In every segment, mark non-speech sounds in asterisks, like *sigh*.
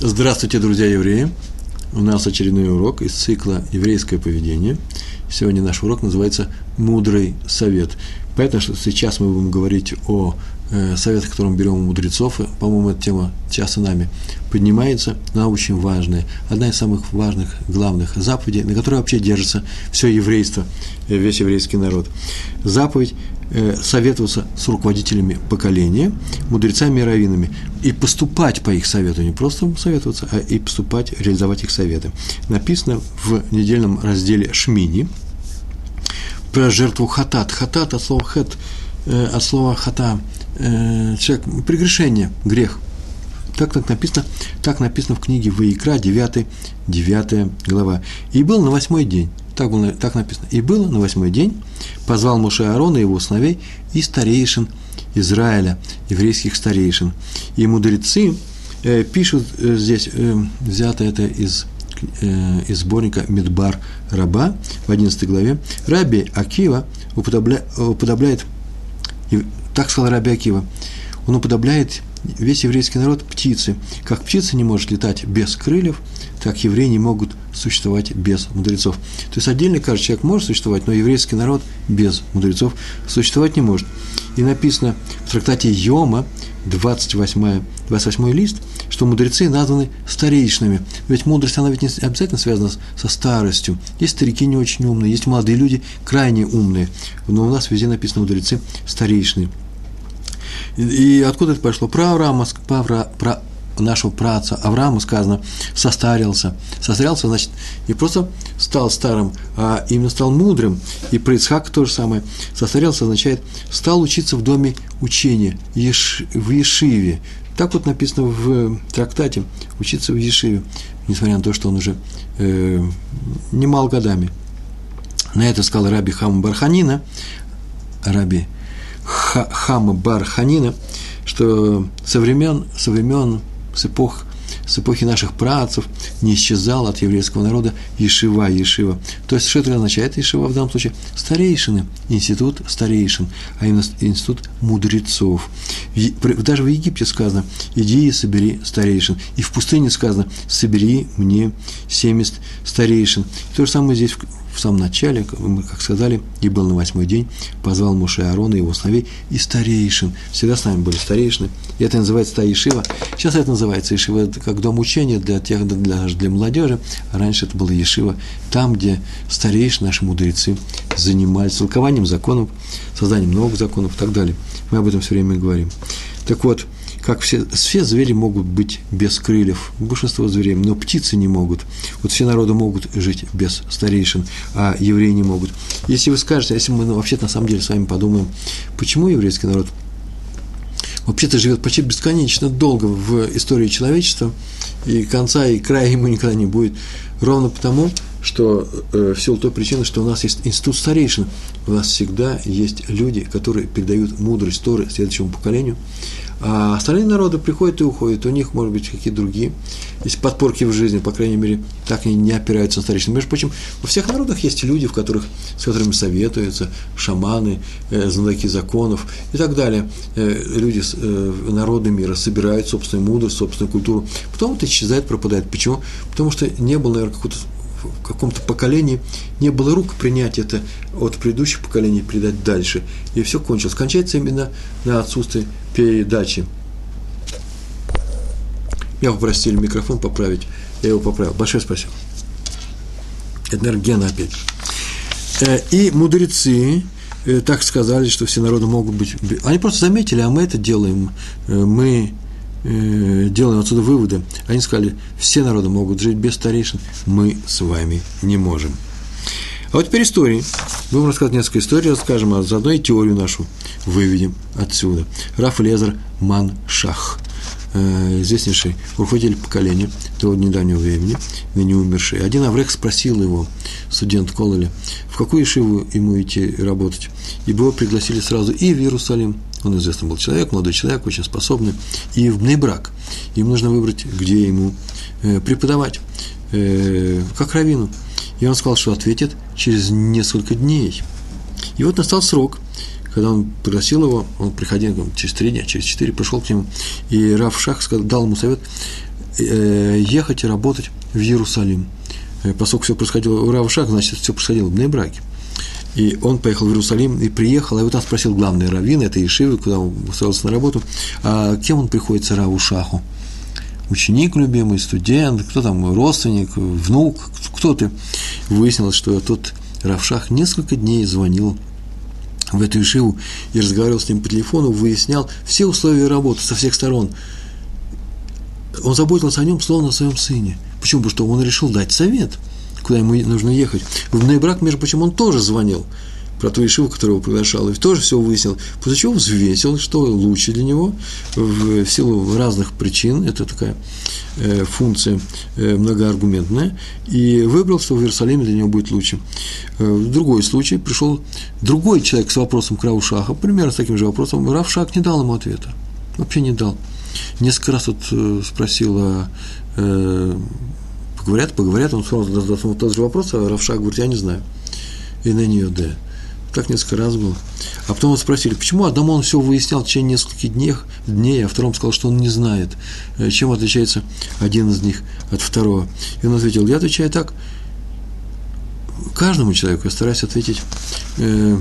Здравствуйте, друзья евреи! У нас очередной урок из цикла «Еврейское поведение». Сегодня наш урок называется «Мудрый совет». Понятно, что сейчас мы будем говорить о э, советах, которые мы берем у мудрецов. По-моему, эта тема часто нами поднимается, она очень важная. Одна из самых важных, главных заповедей, на которой вообще держится все еврейство, э, весь еврейский народ. Заповедь советоваться с руководителями поколения, мудрецами и раввинами, и поступать по их совету, не просто советоваться, а и поступать, реализовать их советы. Написано в недельном разделе Шмини про жертву хатат. Хатат от слова хет, э, от слова хата, э, человек, прегрешение, грех. Так, так написано, так написано в книге Ваикра, 9, 9 глава. И был на восьмой день так, было, так написано. «И было на восьмой день, позвал Муше Аарона и его сыновей и старейшин Израиля, еврейских старейшин. И мудрецы э, пишут э, здесь, э, взято это из, э, из сборника Медбар Раба в 11 главе, Раби Акива уподобля, уподобляет, так сказал Раби Акива, он уподобляет весь еврейский народ птицы. Как птица не может летать без крыльев, так евреи не могут существовать без мудрецов. То есть отдельно каждый человек может существовать, но еврейский народ без мудрецов существовать не может. И написано в трактате Йома, 28, 28 лист, что мудрецы названы старейшинами. Ведь мудрость, она ведь не обязательно связана со старостью. Есть старики не очень умные, есть молодые люди крайне умные. Но у нас везде написано мудрецы старейшины. И, откуда это пошло? Про Авраама, про, про нашего праца Авраама сказано, состарился. Состарился, значит, не просто стал старым, а именно стал мудрым. И про Ицхака то же самое. Состарился означает, стал учиться в доме учения, еш, в Ешиве. Так вот написано в трактате, учиться в Ешиве, несмотря на то, что он уже э, немал годами. На это сказал Раби Хама Барханина, Раби Хама Барханина, что со времен, со времен с эпох с эпохи наших працев не исчезал от еврейского народа Ешива, Ешива. То есть, что это означает Ешива в данном случае? Старейшины, институт старейшин, а именно институт мудрецов. Даже в Египте сказано, иди и собери старейшин. И в пустыне сказано, собери мне 70 старейшин. То же самое здесь в самом начале, как сказали, и был на восьмой день, позвал Муше Аарона его сыновей и старейшин. Всегда с нами были старейшины. И это называется та Ешива. Сейчас это называется Ешива как дом учения для тех, для, для молодежи. Раньше это было Ешива, там, где старейшины, наши мудрецы, занимались толкованием законов, созданием новых законов и так далее. Мы об этом все время говорим. Так вот, как все, все звери могут быть без крыльев, большинство зверей, но птицы не могут. Вот все народы могут жить без старейшин, а евреи не могут. Если вы скажете, если мы ну, вообще на самом деле с вами подумаем, почему еврейский народ вообще-то живет почти бесконечно долго в истории человечества, и конца и края ему никогда не будет, ровно потому, что э, в силу той причины, что у нас есть институт старейшин, у нас всегда есть люди, которые передают мудрость Торы следующему поколению, а остальные народы приходят и уходят, у них, может быть, какие-то другие, есть подпорки в жизни, по крайней мере, так они не опираются на старейшин. Между прочим, во всех народах есть люди, в которых, с которыми советуются, шаманы, э, знатоки законов и так далее. Э, люди, э, народы мира собирают собственную мудрость, собственную культуру, потом это исчезает, пропадает. Почему? Потому что не было, наверное, какого-то в каком-то поколении не было рук принять это от предыдущих поколений передать дальше. И все кончилось. Кончается именно на отсутствии передачи. Я попросили микрофон поправить, я его поправил. Большое спасибо. Это, наверное, Гена опять. Э, и мудрецы э, так сказали, что все народы могут быть... Они просто заметили, а мы это делаем. Э, делаем отсюда выводы. Они сказали, все народы могут жить без старейшин, мы с вами не можем. А вот теперь истории. Будем рассказывать несколько историй, расскажем, а заодно и теорию нашу выведем отсюда. Раф Лезер Маншах, э, известнейший руководитель поколения того недавнего времени, ныне умерший. Один Аврех спросил его, студент Кололи, в какую ешиву ему идти работать. Ибо его пригласили сразу и в Иерусалим, он известный был человек, молодой человек, очень способный, и в Нейбрак. Ему нужно выбрать, где ему э, преподавать, э, как равину. И он сказал, что ответит через несколько дней. И вот настал срок, когда он пригласил его, он приходил через три дня, через четыре, пришел к нему, и Раф Шах сказал, дал ему совет, э, ехать и работать в Иерусалим. Поскольку все происходило в Равшах, значит, все происходило в Нейбраке. И он поехал в Иерусалим и приехал, и вот там спросил главный раввин этой Ишивы, куда он устроился на работу, а кем он приходится Раву Шаху? Ученик любимый, студент, кто там, родственник, внук, кто ты? Выяснилось, что тот Равшах несколько дней звонил в эту Ишиву и разговаривал с ним по телефону, выяснял все условия работы со всех сторон. Он заботился о нем, словно о своем сыне. Почему? Потому что он решил дать совет, куда ему нужно ехать. В Нейбрак, между прочим, он тоже звонил про ту Ишиву, которого приглашал, и тоже все выяснил, после чего взвесил, что лучше для него, в, силу разных причин, это такая э, функция э, многоаргументная, и выбрал, что в Иерусалиме для него будет лучше. Э, в другой случай пришел другой человек с вопросом к Равшаха, примерно с таким же вопросом, Равшах не дал ему ответа, вообще не дал. Несколько раз вот э, спросил, э, поговорят, поговорят, он снова задал тот же вопрос, а Равшах говорит, я не знаю. И на нее да. Так несколько раз было. А потом он спросили, почему одному он все выяснял в течение нескольких дней, дней, а второму сказал, что он не знает, э, чем отличается один из них от второго. И он ответил, я отвечаю так, каждому человеку я стараюсь ответить, э,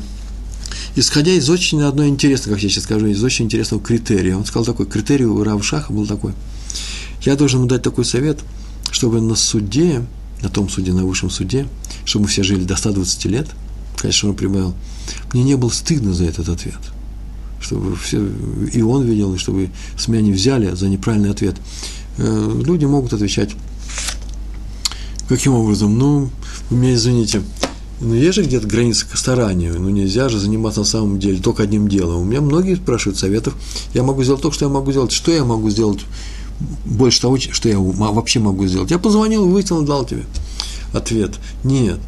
исходя из очень одной интересной, как я сейчас скажу, из очень интересного критерия. Он сказал такой, критерий у Равшаха был такой, я должен ему дать такой совет, чтобы на суде, на том суде, на высшем суде, чтобы мы все жили до 120 лет – конечно, он прибавил, мне не было стыдно за этот ответ, чтобы все, и он видел, и чтобы с меня не взяли за неправильный ответ. Э, люди могут отвечать, каким образом, ну, у меня, извините, ну, есть же где-то граница к старанию, ну, нельзя же заниматься на самом деле только одним делом. У меня многие спрашивают советов, я могу сделать то, что я могу сделать, что я могу сделать больше того, что я вообще могу сделать. Я позвонил, выяснил, дал тебе ответ. Нет,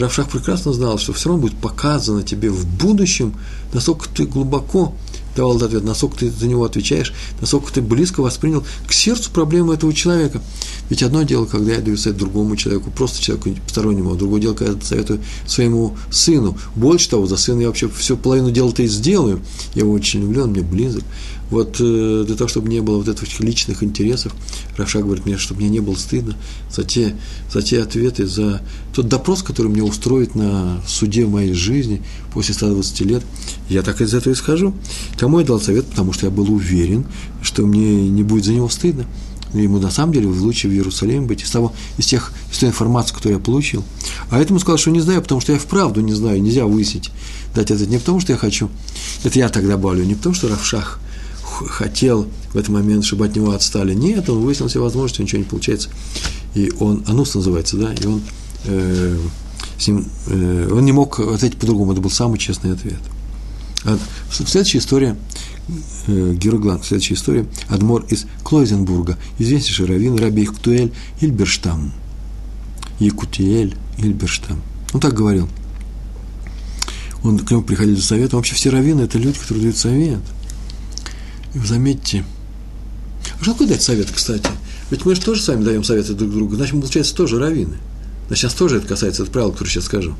Равшах прекрасно знал, что все равно будет показано тебе в будущем, насколько ты глубоко давал этот ответ, насколько ты за него отвечаешь, насколько ты близко воспринял к сердцу проблему этого человека. Ведь одно дело, когда я даю совет другому человеку, просто человеку постороннему, а другое дело, когда я советую своему сыну. Больше того, за сына я вообще всю половину дела-то и сделаю. Я его очень люблю, он мне близок. Вот э, для того, чтобы не было вот этих личных интересов, Равша говорит мне, чтобы мне не было стыдно за те, за те ответы, за тот допрос, который мне устроит на суде моей жизни после 120 лет. Я так из этого исхожу. Тому я дал совет, потому что я был уверен, что мне не будет за него стыдно. Ему на самом деле лучше в Иерусалиме быть из, того, из, тех, из той информации, которую я получил. А этому сказал, что не знаю, потому что я вправду не знаю, нельзя выяснить, дать это не потому, что я хочу. Это я так добавлю, не потому, что Равшах – хотел в этот момент, чтобы от него отстали. Нет, он выяснил все возможности, ничего не получается. И он, анус называется, да, и он, э, с ним, э, он не мог ответить по-другому, это был самый честный ответ. А следующая история, э, Героглан, следующая история, Адмор из Клойзенбурга, известнейший раввин Раби Ихтуэль Ильберштам. Якутиэль Ильберштам. Он так говорил. Он к нему приходили за советом. Вообще все раввины – это люди, которые дают совет – и вы заметьте, такое дать совет, кстати? Ведь мы же тоже сами даем советы друг другу, значит, мы, получается, тоже раввины. Значит, сейчас тоже это касается, это правило, которое сейчас скажу.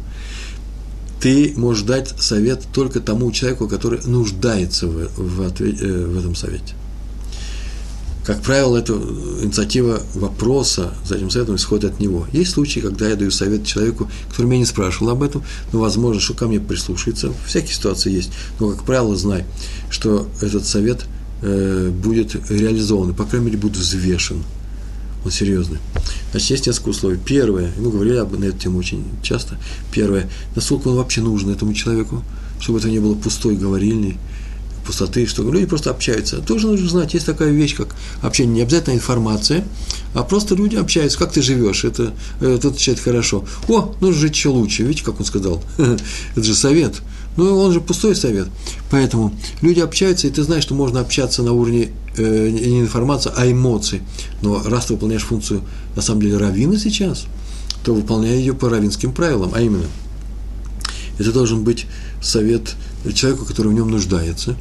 Ты можешь дать совет только тому человеку, который нуждается в, в, э, в этом совете. Как правило, это инициатива вопроса за этим советом исходит от него. Есть случаи, когда я даю совет человеку, который меня не спрашивал об этом, но возможно, что ко мне прислушается. Всякие ситуации есть. Но, как правило, знай, что этот совет – э, будет реализован, и, по крайней мере, будет взвешен. Он серьезный. Значит, есть несколько условий. Первое, мы говорили об, на эту тему очень часто. Первое, насколько он вообще нужен этому человеку, чтобы это не было пустой говорильни, пустоты, что люди просто общаются. Тоже нужно знать, есть такая вещь, как общение, не обязательно информация, а просто люди общаются, как ты живешь, это, это отвечает хорошо. О, нужно жить еще лучше, видите, как он сказал, *laughs* это же совет, ну, он же пустой совет. Поэтому люди общаются, и ты знаешь, что можно общаться на уровне э, не информации, а эмоций. Но раз ты выполняешь функцию, на самом деле, раввина сейчас, то выполняй ее по равинским правилам, а именно, это должен быть совет человеку, который в нем нуждается.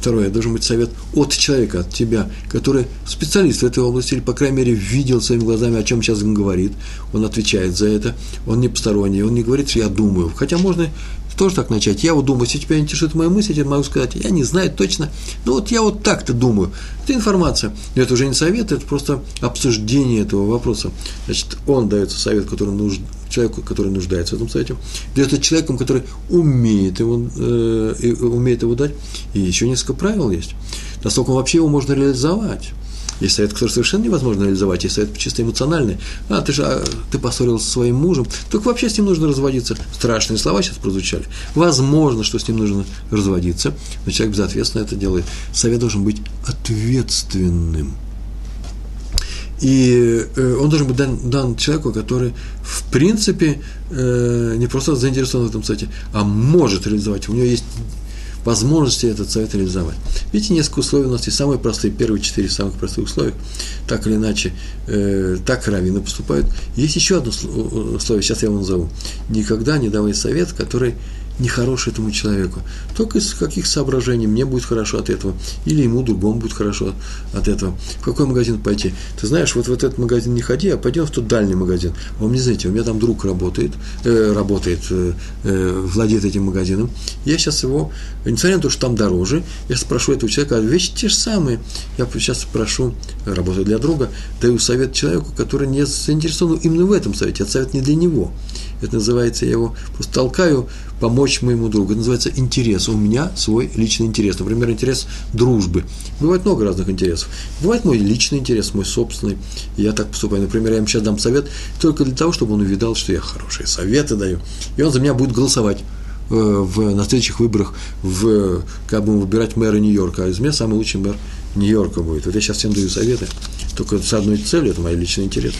Второе, должен быть совет от человека, от тебя, который специалист в этой области, или, по крайней мере, видел своими глазами, о чем сейчас он говорит. Он отвечает за это, он не посторонний, он не говорит, что я думаю. Хотя можно тоже так начать. Я вот думаю, если тебя интересует моя мысль, я могу сказать, я не знаю точно, но вот я вот так-то думаю. Это информация. Но это уже не совет, это просто обсуждение этого вопроса. Значит, он дает совет, который нужен человеку, который нуждается в этом совете, дает это человеком, который умеет его, э, умеет его дать. И еще несколько правил есть. Насколько вообще его можно реализовать. Есть совет, который совершенно невозможно реализовать, есть совет чисто эмоциональный. А, ты же а, ты поссорился со своим мужем, только вообще с ним нужно разводиться. Страшные слова сейчас прозвучали. Возможно, что с ним нужно разводиться, но человек безответственно это делает. Совет должен быть ответственным. И э, он должен быть дан, дан человеку, который, в принципе, э, не просто заинтересован в этом сайте, а может реализовать. У него есть возможности этот совет реализовать. Видите, несколько условий у нас есть самые простые, первые четыре самых простых условия, так или иначе, э, так раввины поступают. Есть еще одно условие, сейчас я его назову. Никогда не давай совет, который нехороший этому человеку. Только из каких соображений мне будет хорошо от этого, или ему другому будет хорошо от этого. В какой магазин пойти? Ты знаешь, вот в этот магазин не ходи, а пойдем в тот дальний магазин. А вы мне знаете, у меня там друг работает, э, работает, э, э, владеет этим магазином. Я сейчас его, несмотря на то, что там дороже, я спрошу этого человека, а вещи те же самые. Я сейчас спрошу, работаю для друга, даю совет человеку, который не заинтересован именно в этом совете, это совет не для него. Это называется, я его просто толкаю помочь моему другу. Это называется интерес. У меня свой личный интерес. Например, интерес дружбы. Бывает много разных интересов. Бывает мой личный интерес, мой собственный. Я так поступаю. Например, я ему сейчас дам совет только для того, чтобы он увидал, что я хорошие советы даю. И он за меня будет голосовать э, в, на следующих выборах, в, как бы выбирать мэра Нью-Йорка. А из меня самый лучший мэр Нью-Йорка будет. Вот я сейчас всем даю советы, только с одной целью, это мой личный интерес.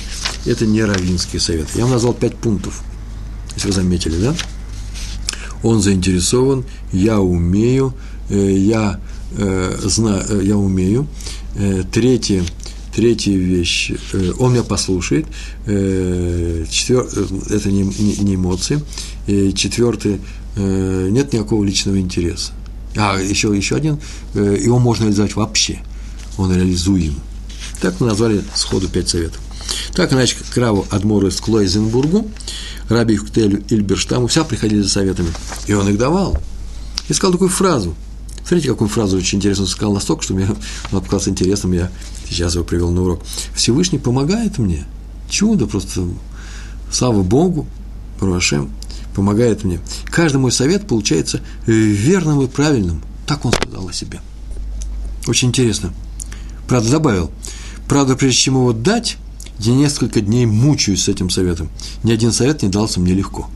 Это не равинский совет. Я вам назвал пять пунктов, если вы заметили, да? он заинтересован, я умею, э, я э, знаю, э, я умею. Третье, третья вещь, он меня послушает. Четвер, это не, не, эмоции. Четвертое, нет никакого личного интереса. А, еще, еще один, его можно реализовать вообще. Он реализуем. Так мы назвали сходу пять советов. Так иначе, к Раву Адмору из Клойзенбургу, Раби Юхтелю Ильберштаму, вся приходили за советами. И он их давал. И сказал такую фразу. Смотрите, какую фразу очень интересно сказал настолько, что мне он показался интересным, я сейчас его привел на урок. Всевышний помогает мне. Чудо просто. Слава Богу, Парашем, помогает мне. Каждый мой совет получается верным и правильным. Так он сказал о себе. Очень интересно. Правда, добавил. Правда, прежде чем его дать, я несколько дней мучаюсь с этим советом. Ни один совет не дался мне легко.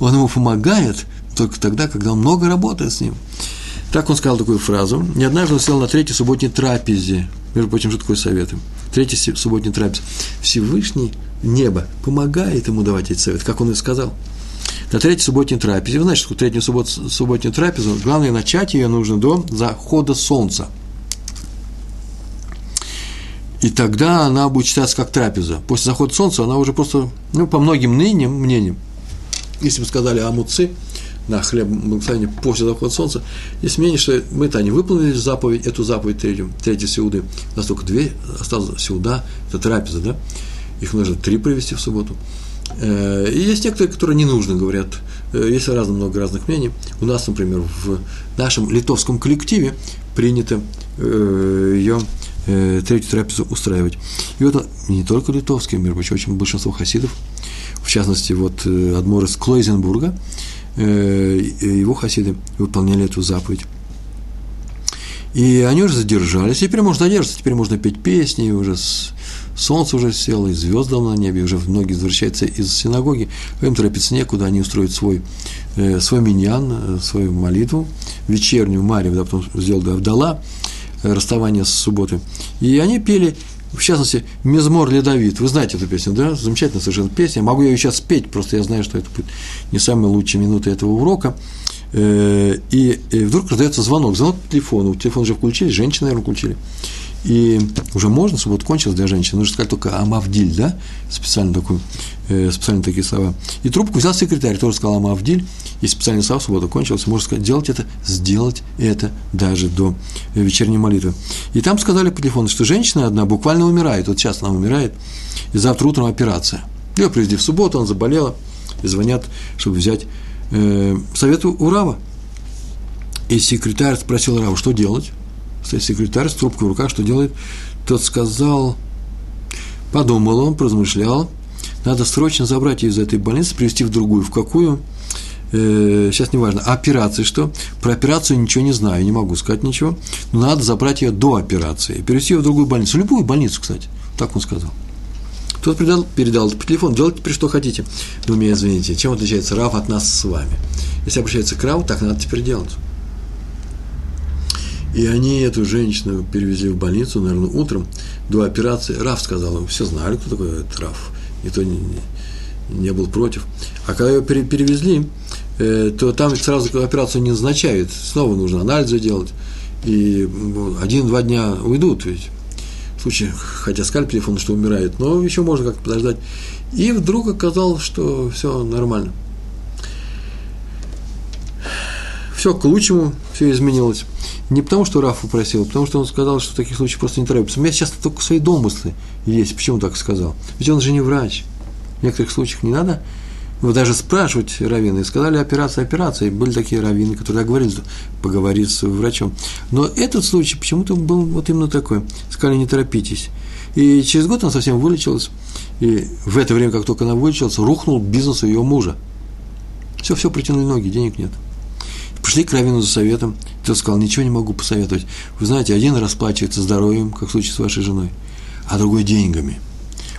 Он ему помогает только тогда, когда он много работает с ним. Так он сказал такую фразу. Не однажды он сел на третьей субботней трапезе. Между прочим, что такое советы? Третья субботняя трапеза. Всевышний небо помогает ему давать эти советы, как он и сказал. На третьей субботней трапезе, вы знаете, что третью суббот, субботнюю трапезу, главное, начать ее нужно до захода солнца – и тогда она будет считаться как трапеза. После захода солнца она уже просто, ну, по многим мнениям, мнениям, если бы сказали амуцы, на хлеб благословения после захода солнца, есть мнение, что мы-то не выполнили заповедь, эту заповедь третью, третьей сеуды. У нас только две осталось сеуда, это трапеза, да? Их нужно три провести в субботу. Э, и есть некоторые, которые не нужно, говорят. Э, есть разно много разных мнений. У нас, например, в нашем литовском коллективе принято э, ее э, третью трапезу устраивать. И вот не только литовские, между прочим, очень большинство хасидов, в частности, вот э, Адмор из Клойзенбурга, э, его хасиды выполняли эту заповедь. И они уже задержались, теперь можно задержаться, теперь можно петь песни, уже с, солнце уже село, и звезды на небе, уже многие возвращаются из синагоги, им торопиться некуда, они устроят свой, э, свой миньян, э, свою молитву, вечернюю Марию, да, потом сделал Авдала, расставания с субботы. И они пели, в частности, «Мезмор ледовит». Вы знаете эту песню, да? Замечательная совершенно песня. Могу я ее сейчас спеть, просто я знаю, что это будет не самые лучшие минуты этого урока. Э, и вдруг раздается звонок, звонок по телефону. Телефон уже включили, женщины, наверное, включили. И уже можно, суббота кончилась для женщины, нужно сказать только Амавдиль, да, специально, такой, э, специально такие слова. И трубку взял секретарь, тоже сказал Амавдиль, и специальный слова, суббота кончилась, можно сказать, делать это, сделать это даже до вечерней молитвы. И там сказали по телефону, что женщина одна буквально умирает, вот сейчас она умирает, и завтра утром операция. Ее привезли в субботу, она заболела, и звонят, чтобы взять э, совет у Рава. И секретарь спросил Рава, что делать? Секретарь с трубкой в руках, что делает? Тот сказал, подумал он, поразмышлял, надо срочно забрать ее из этой больницы, привезти в другую. В какую? Э, сейчас не важно. А операции что? Про операцию ничего не знаю, не могу сказать ничего. Но надо забрать ее до операции, перевести ее в другую больницу. Любую больницу, кстати. Так он сказал. Тот передал, передал по телефону, делайте теперь что хотите. Вы меня извините, чем отличается Рав от нас с вами? Если обращается к Раву, так надо теперь делать. И они эту женщину перевезли в больницу, наверное, утром, до операции. Раф сказал им, все знали, кто такой этот Раф. Никто не, не был против. А когда ее перевезли, э, то там сразу операцию не назначают. Снова нужно анализы делать. И один-два дня уйдут ведь. В случае, хотя сказали телефон, что умирает, но еще можно как-то подождать. И вдруг оказалось, что все нормально. Все к лучшему, все изменилось. Не потому, что Раф попросил, а потому что он сказал, что в таких случаях просто не торопится. У меня сейчас только свои домыслы есть. Почему так сказал? Ведь он же не врач. В некоторых случаях не надо вот даже спрашивать раввины. Сказали операция, операция. И были такие раввины, которые договорились поговорить с врачом. Но этот случай почему-то был вот именно такой. Сказали, не торопитесь. И через год она совсем вылечилась. И в это время, как только она вылечилась, рухнул бизнес ее мужа. Все, все, протянули ноги, денег нет. Пришли к Равину за советом. Тот сказал, ничего не могу посоветовать. Вы знаете, один расплачивается здоровьем, как в случае с вашей женой, а другой деньгами.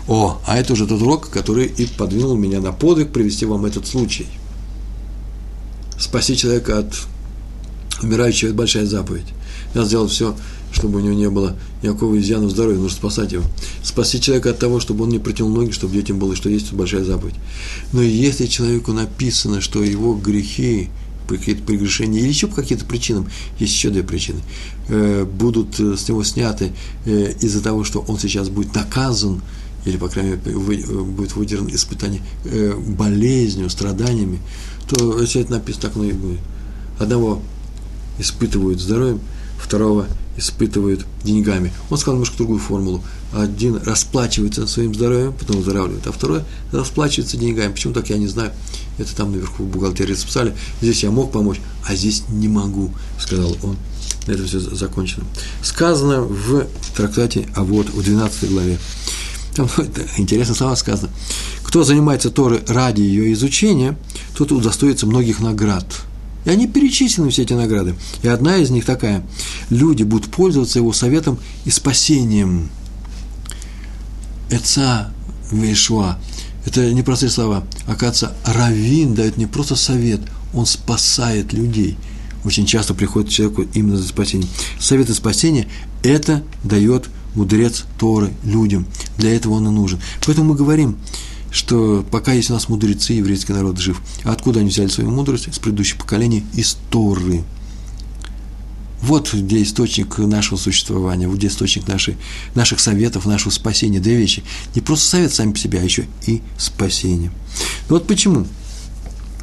О, а это уже тот урок, который и подвинул меня на подвиг привести вам этот случай. Спасти человека от умирающего – это большая заповедь. Надо сделать все, чтобы у него не было никакого изъяна в здоровье, нужно спасать его. Спасти человека от того, чтобы он не протянул ноги, чтобы детям было, что есть, это большая заповедь. Но если человеку написано, что его грехи какие-то прегрешения, или еще по каким-то причинам, есть еще две причины, э, будут э, с него сняты э, из-за того, что он сейчас будет наказан, или, по крайней мере, будет выдержан испытание болезнью, страданиями, то если это написано, так оно и будет. Одного испытывают здоровьем, второго испытывают деньгами. Он сказал немножко другую формулу. Один расплачивается своим здоровьем, потом выздоравливает, а второй расплачивается деньгами. Почему так, я не знаю. Это там наверху в бухгалтерии записали. Здесь я мог помочь, а здесь не могу, сказал он. На этом все закончено. Сказано в трактате, а вот в 12 главе. Там *laughs* это, интересно слова сказано. Кто занимается Торой ради ее изучения, тот удостоится многих наград – и они перечислены, все эти награды. И одна из них такая. Люди будут пользоваться его советом и спасением. Эца Вешуа. Это непростые слова. Оказывается, Равин дает не просто совет, он спасает людей. Очень часто приходит человеку именно за спасение. Совет и спасение – это дает мудрец Торы людям. Для этого он и нужен. Поэтому мы говорим – что пока есть у нас мудрецы, еврейский народ жив. А откуда они взяли свою мудрость? С предыдущих поколений, из Торы. Вот где источник нашего существования, вот где источник нашей, наших советов, нашего спасения. Две вещи. Не просто совет сами по себе, а еще и спасение. Вот почему.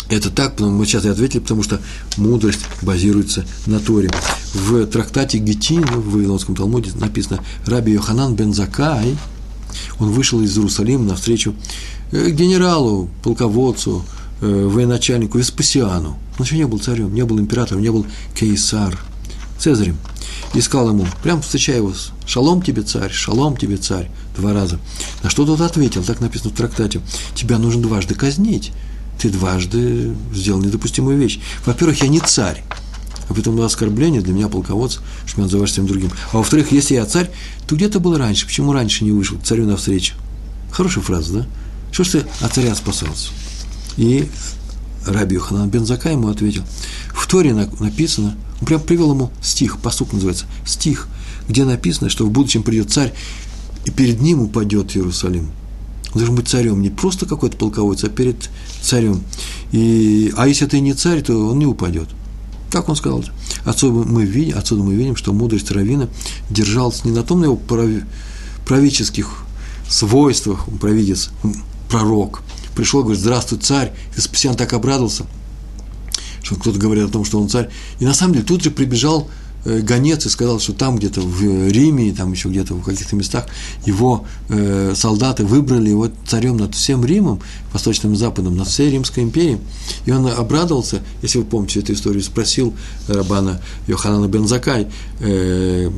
Это так, мы сейчас и ответили, потому что мудрость базируется на Торе. В трактате Гетин в Вавилонском Талмуде написано «Раби Йоханан бен Закай», он вышел из Иерусалима навстречу генералу, полководцу, э, военачальнику Веспасиану. Он еще не был царем, не был императором, не был кейсар, цезарем. И сказал ему, прям встречая его, «Шалом тебе, царь, шалом тебе, царь», два раза. На что тот ответил, так написано в трактате, «Тебя нужно дважды казнить, ты дважды сделал недопустимую вещь. Во-первых, я не царь, а было оскорбление для меня полководца, что меня называешь всем другим. А во-вторых, если я царь, то где ты был раньше? Почему раньше не вышел царю навстречу? Хорошая фраза, да? Что ж ты от царя спасался? И Раби Йоханан бен Закай ему ответил. В Торе написано, он прям привел ему стих, посук называется, стих, где написано, что в будущем придет царь, и перед ним упадет Иерусалим. Он должен быть царем, не просто какой-то полководец, а перед царем. И, а если ты не царь, то он не упадет. Так он сказал. Отсюда мы видим, отсюда мы видим что мудрость Равина держалась не на том на его правительских свойствах, он провидец, пророк. Пришел, говорит, здравствуй, царь. И Веспасиан так обрадовался, что кто-то говорит о том, что он царь. И на самом деле тут же прибежал Э, гонец и сказал, что там где-то в Риме, там еще где-то в каких-то местах его э, солдаты выбрали его царем над всем Римом, Восточным и Западом, над всей Римской империей. И он обрадовался, если вы помните эту историю, спросил Рабана Йоханана Бензакай, э,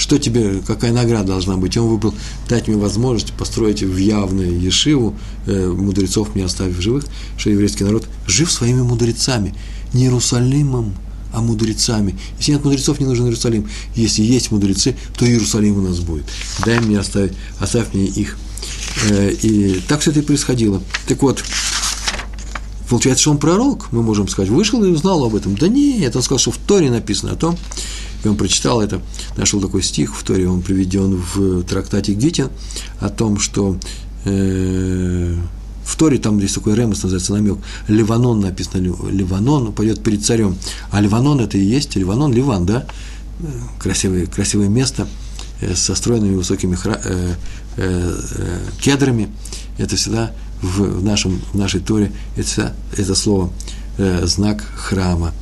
что тебе, какая награда должна быть? Он выбрал дать мне возможность построить в явную Ешиву, э, мудрецов мне оставив живых, что еврейский народ жив своими мудрецами, не Иерусалимом, а мудрецами. Если нет мудрецов, не нужен Иерусалим. Если есть мудрецы, то Иерусалим у нас будет. Дай мне оставить, оставь мне их. Э, и так все это и происходило. Так вот, получается, что он пророк, мы можем сказать, вышел и узнал об этом. Да нет, он сказал, что в Торе написано о том, и он прочитал это, нашел такой стих в Торе, он приведен в трактате Гитин, о том, что э, в Торе там есть такой ремес, называется намек. Ливанон написано, Ливанон пойдет перед царем. А Ливанон это и есть, Ливанон, Ливан, да? Красивое, красивое место э, со стройными высокими хра, э, э, э, кедрами. Это всегда в, в, нашем, в нашей Торе, это, это слово э, знак храма.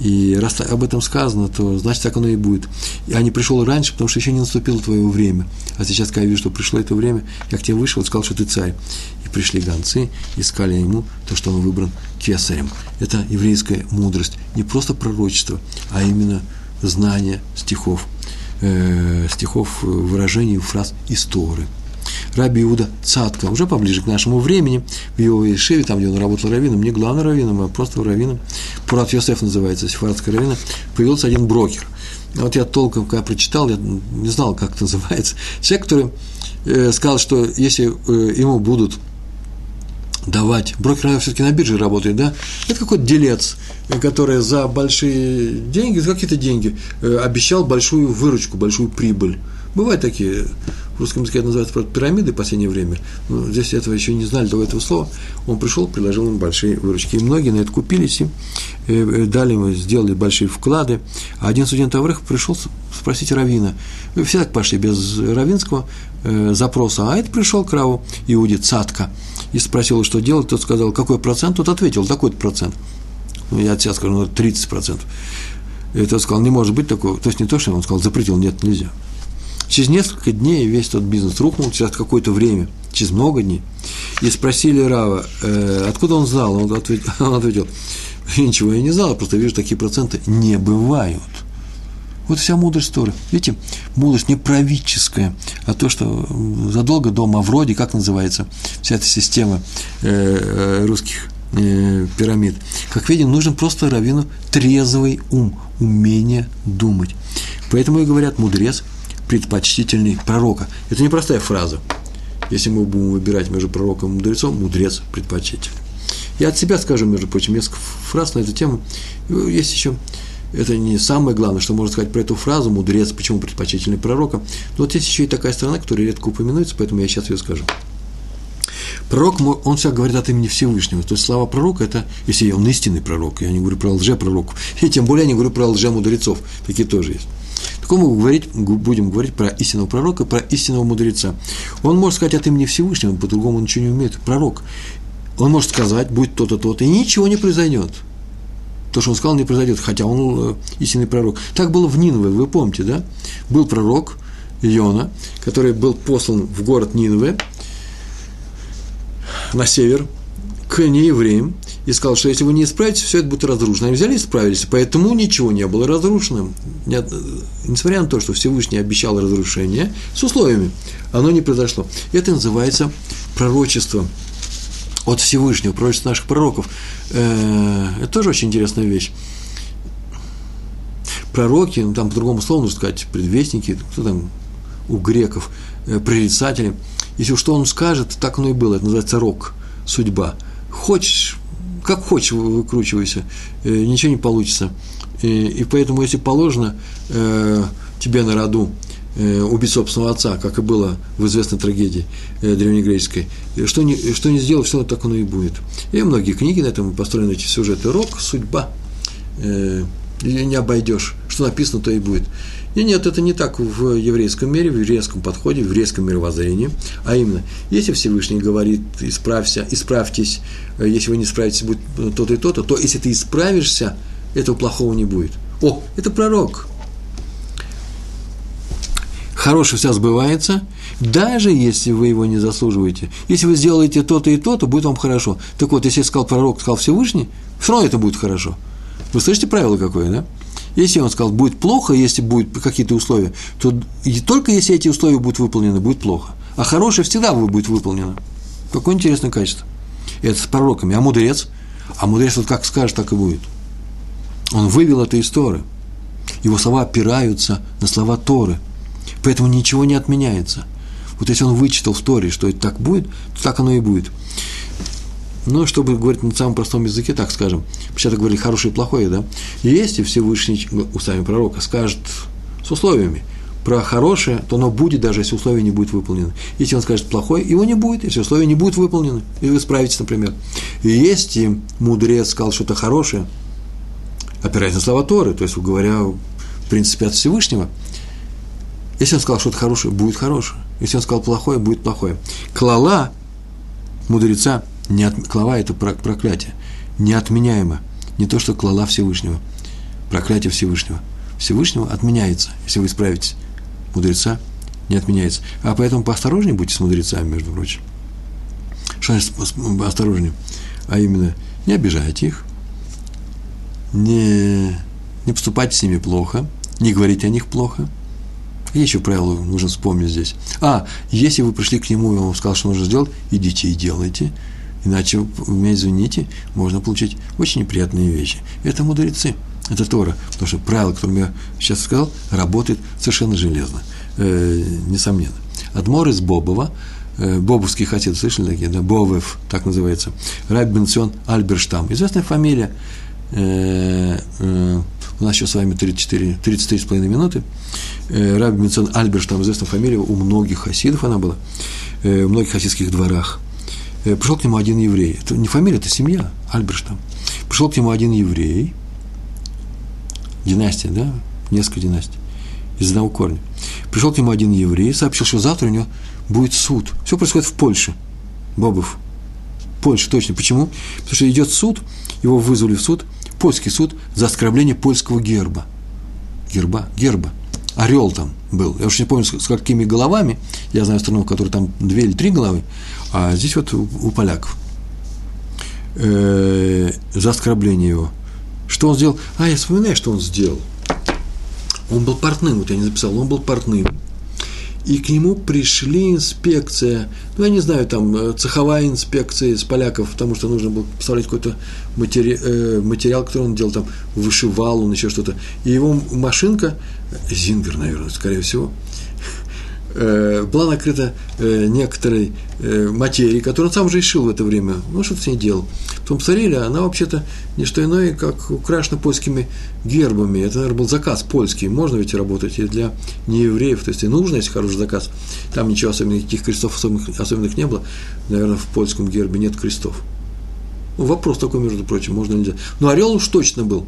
И раз об этом сказано, то значит так оно и будет. Я не пришел раньше, потому что еще не наступило твое время. А сейчас, когда я вижу, что пришло это время, я к тебе вышел и сказал, что ты царь пришли гонцы, искали ему то, что он выбран кесарем. Это еврейская мудрость, не просто пророчество, а именно знание стихов, э, стихов, э, выражений, фраз истории. Раби Иуда Цатка, уже поближе к нашему времени, в его Ешеве, там, где он работал раввином, не главным раввином, а просто раввином, Пурат Йосеф называется, сефардская раввина, появился один брокер. Вот я толком, когда прочитал, я не знал, как это называется. Человек, который э, сказал, что если э, ему будут давать. Брокер, наверное, все-таки на бирже работает, да? Это какой-то делец, который за большие деньги, за какие-то деньги э, обещал большую выручку, большую прибыль. Бывают такие, в русском языке это называется пирамиды в последнее время. Но здесь этого еще не знали до этого слова. Он пришел, предложил им большие выручки. И многие на это купились, и э, дали ему, сделали большие вклады. А один студент Аврех пришел спросить Равина. Все так пошли без равинского э, запроса. А это пришел к Раву Иуде Цатка – и спросил, что делать, тот сказал, какой процент, тот ответил, такой-то процент. Ну, я от себя скажу, ну, 30 процентов. И тот сказал, не может быть такого. То есть не то, что он сказал, запретил, нет, нельзя. Через несколько дней весь тот бизнес рухнул, через какое-то время, через много дней. И спросили Рава, э, откуда он знал? Он ответил, *laughs* он ответил, ничего я не знал, просто вижу, такие проценты не бывают. Вот вся мудрость Торы. Видите, мудрость не правительская, а то, что задолго до Мавроди, как называется вся эта система э, э, русских э, пирамид. Как видим, нужен просто раввину трезвый ум, умение думать. Поэтому и говорят, мудрец предпочтительный пророка. Это не простая фраза. Если мы будем выбирать между пророком и мудрецом, мудрец предпочтительный. Я от себя скажу, между прочим, несколько фраз на эту тему. Есть еще это не самое главное, что можно сказать про эту фразу «мудрец», почему предпочтительный пророка. Но вот есть еще и такая сторона, которая редко упоминается, поэтому я сейчас ее скажу. Пророк, он всегда говорит от имени Всевышнего. То есть слова пророка – это, если он истинный пророк, я не говорю про лжепророков, *laughs* и тем более я не говорю про лжемудрецов, такие тоже есть. Так мы говорить, будем говорить про истинного пророка, про истинного мудреца. Он может сказать от имени Всевышнего, по-другому он ничего не умеет. Пророк. Он может сказать, будет то-то, то-то, и ничего не произойдет то, что он сказал, не произойдет, хотя он э, истинный пророк. Так было в Нинве, вы помните, да? Был пророк Иона, который был послан в город Нинве на север к неевреям и сказал, что если вы не исправитесь, все это будет разрушено. Они взяли и исправились, поэтому ничего не было разрушено. Несмотря на то, что Всевышний обещал разрушение, с условиями, оно не произошло. Это называется пророчество от Всевышнего, пророчество наших пророков. Э, это тоже очень интересная вещь. Пророки, ну, там по-другому слову нужно сказать, предвестники, кто там у греков, э, прорицатели. Если что он скажет, так оно и было. Это называется рок, судьба. Хочешь, как хочешь выкручивайся, э, ничего не получится. И поэтому, если положено тебе на роду Э, убить собственного отца, как и было в известной трагедии э, древнегреческой. Что не, что не сделал, все так оно и будет. И многие книги на этом построены эти сюжеты. Рок, судьба. э, не обойдешь. Что написано, то и будет. И нет, это не так в еврейском мире, в еврейском подходе, в еврейском мировоззрении. А именно, если Всевышний говорит, исправься, исправьтесь, э, если вы не справитесь, будет то-то и то-то, то если ты исправишься, этого плохого не будет. О, это пророк. Хорошее все сбывается, даже если вы его не заслуживаете. Если вы сделаете то-то и то-то, будет вам хорошо. Так вот, если сказал пророк, сказал Всевышний, все равно это будет хорошо. Вы слышите правило какое, да? Если он сказал, будет плохо, если будут какие-то условия, то и только если эти условия будут выполнены, будет плохо. А хорошее всегда будет выполнено. Какое интересное качество. Это с пророками. А мудрец? А мудрец вот как скажет, так и будет. Он вывел это из Торы. Его слова опираются на слова Торы. Поэтому ничего не отменяется. Вот если он вычитал в Торе, что это так будет, то так оно и будет. Но чтобы говорить на самом простом языке, так скажем, сейчас говорили хорошее и плохое, да, если Всевышний устами пророка скажет с условиями про хорошее, то оно будет, даже если условия не будут выполнены. Если он скажет плохое, его не будет, если условия не будут выполнены, и вы справитесь, например. И если мудрец сказал что-то хорошее, опираясь на слова Торы, то есть, говоря, в принципе, от Всевышнего, если он сказал что-то хорошее, будет хорошее. Если он сказал плохое, будет плохое. Клала мудреца – не от, клава – это проклятие, неотменяемо. Не то, что клала Всевышнего, проклятие Всевышнего. Всевышнего отменяется, если вы исправитесь. Мудреца не отменяется. А поэтому поосторожнее будьте с мудрецами, между прочим. Что значит осторожнее? А именно, не обижайте их, не, не поступайте с ними плохо, не говорите о них плохо. Какие еще правила нужно вспомнить здесь? А, если вы пришли к нему, и он сказал, что нужно сделать, идите и делайте – Иначе, извините, можно получить очень неприятные вещи. Это мудрецы, это Тора. Потому что правило, которое я сейчас сказал, работает совершенно железно. Э, несомненно. Адмор из Бобова, э, Бобовский хасид, слышали такие, да, Бовев, так называется, Раб Бенцион Альберштам, известная фамилия, э, э, у нас еще с вами 34, 33,5 минуты, э, Раб Бенцион Альберштам, известная фамилия, у многих хасидов она была, э, в многих хасидских дворах, пришел к нему один еврей. Это не фамилия, это семья, Альберштам. Пришел к нему один еврей, династия, да, несколько династий, из одного корня. Пришел к нему один еврей, сообщил, что завтра у него будет суд. Все происходит в Польше. Бобов. Польша, точно. Почему? Потому что идет суд, его вызвали в суд, польский суд, за оскорбление польского герба. Герба, герба. Орел там был. Я уж не помню, с какими головами. Я знаю страну, в которой там две или три головы. А здесь вот у, поляков э, за оскорбление его. Что он сделал? А, я вспоминаю, что он сделал. Он был портным, вот я не записал, он был портным. И к нему пришли инспекция, ну, я не знаю, там, э, цеховая инспекция из поляков, потому что нужно было поставлять какой-то матери, э, материал, который он делал, там, вышивал он еще что-то. И его машинка, Зингер, наверное, скорее всего, Э, была накрыта э, некоторой э, материей, которую он сам уже решил в это время. Ну, что-то с ней делал. Потом посмотрели, она вообще-то не что иное, как украшена польскими гербами. Это, наверное, был заказ польский. Можно ведь работать и для неевреев. То есть, и нужно, если хороший заказ. Там ничего особенных, никаких крестов особенных, особенных не было. Наверное, в польском гербе нет крестов. Ну, вопрос такой, между прочим, можно нельзя. Но орел уж точно был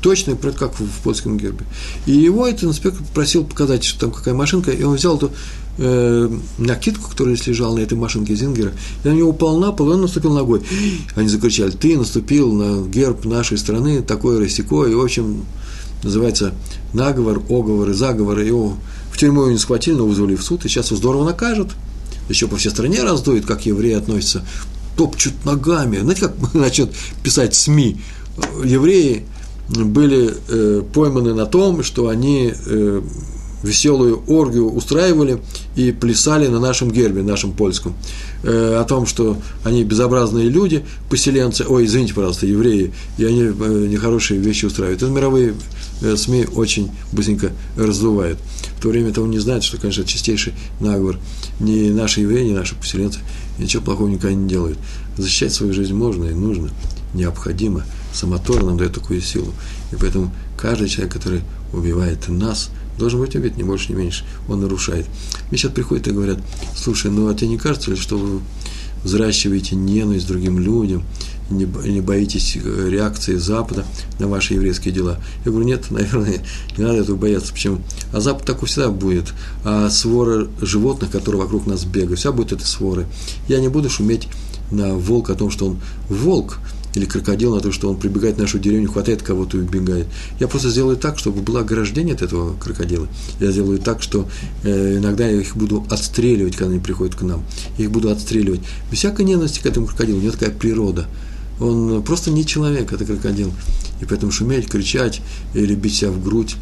точно, как в, польском гербе. И его этот инспектор просил показать, что там какая машинка, и он взял эту э, накидку, которая здесь лежала на этой машинке Зингера, и на него упал на пол, и он наступил ногой. Они закричали, ты наступил на герб нашей страны, такое рассекое, и, в общем, называется наговор, оговор и заговор, его в тюрьму его не схватили, но вызвали в суд, и сейчас его здорово накажут, еще по всей стране раздует, как евреи относятся, топчут ногами. Знаете, как *laughs* начнет писать СМИ? Евреи были э, пойманы на том, что они э, веселую оргию устраивали и плясали на нашем гербе, нашем польском, э, о том, что они безобразные люди, поселенцы, ой, извините, пожалуйста, евреи, и они э, нехорошие вещи устраивают. Это мировые э, СМИ очень быстренько раздувают. В то время этого не знают, что, конечно, чистейший наговор. Ни наши евреи, ни наши поселенцы ничего плохого никогда не делают. Защищать свою жизнь можно и нужно, необходимо – Сама Тора нам дает такую силу. И поэтому каждый человек, который убивает нас, должен быть убит, ни больше, ни меньше. Он нарушает. Мне сейчас приходят и говорят, слушай, ну а тебе не кажется ли, что вы взращиваете ненависть другим людям, не, не боитесь э, реакции Запада на ваши еврейские дела. Я говорю, нет, наверное, не надо этого бояться. Почему? А Запад так всегда будет. А свора животных, которые вокруг нас бегают, вся будет этой своры. Я не буду шуметь на волк о том, что он волк, или крокодил на то, что он прибегает в нашу деревню, хватает кого-то и убегает. Я просто сделаю так, чтобы было ограждение от этого крокодила. Я сделаю так, что э, иногда я их буду отстреливать, когда они приходят к нам. Их буду отстреливать. Без всякой ненависти к этому крокодилу. У него такая природа. Он просто не человек, это крокодил. И поэтому шуметь, кричать или бить себя в грудь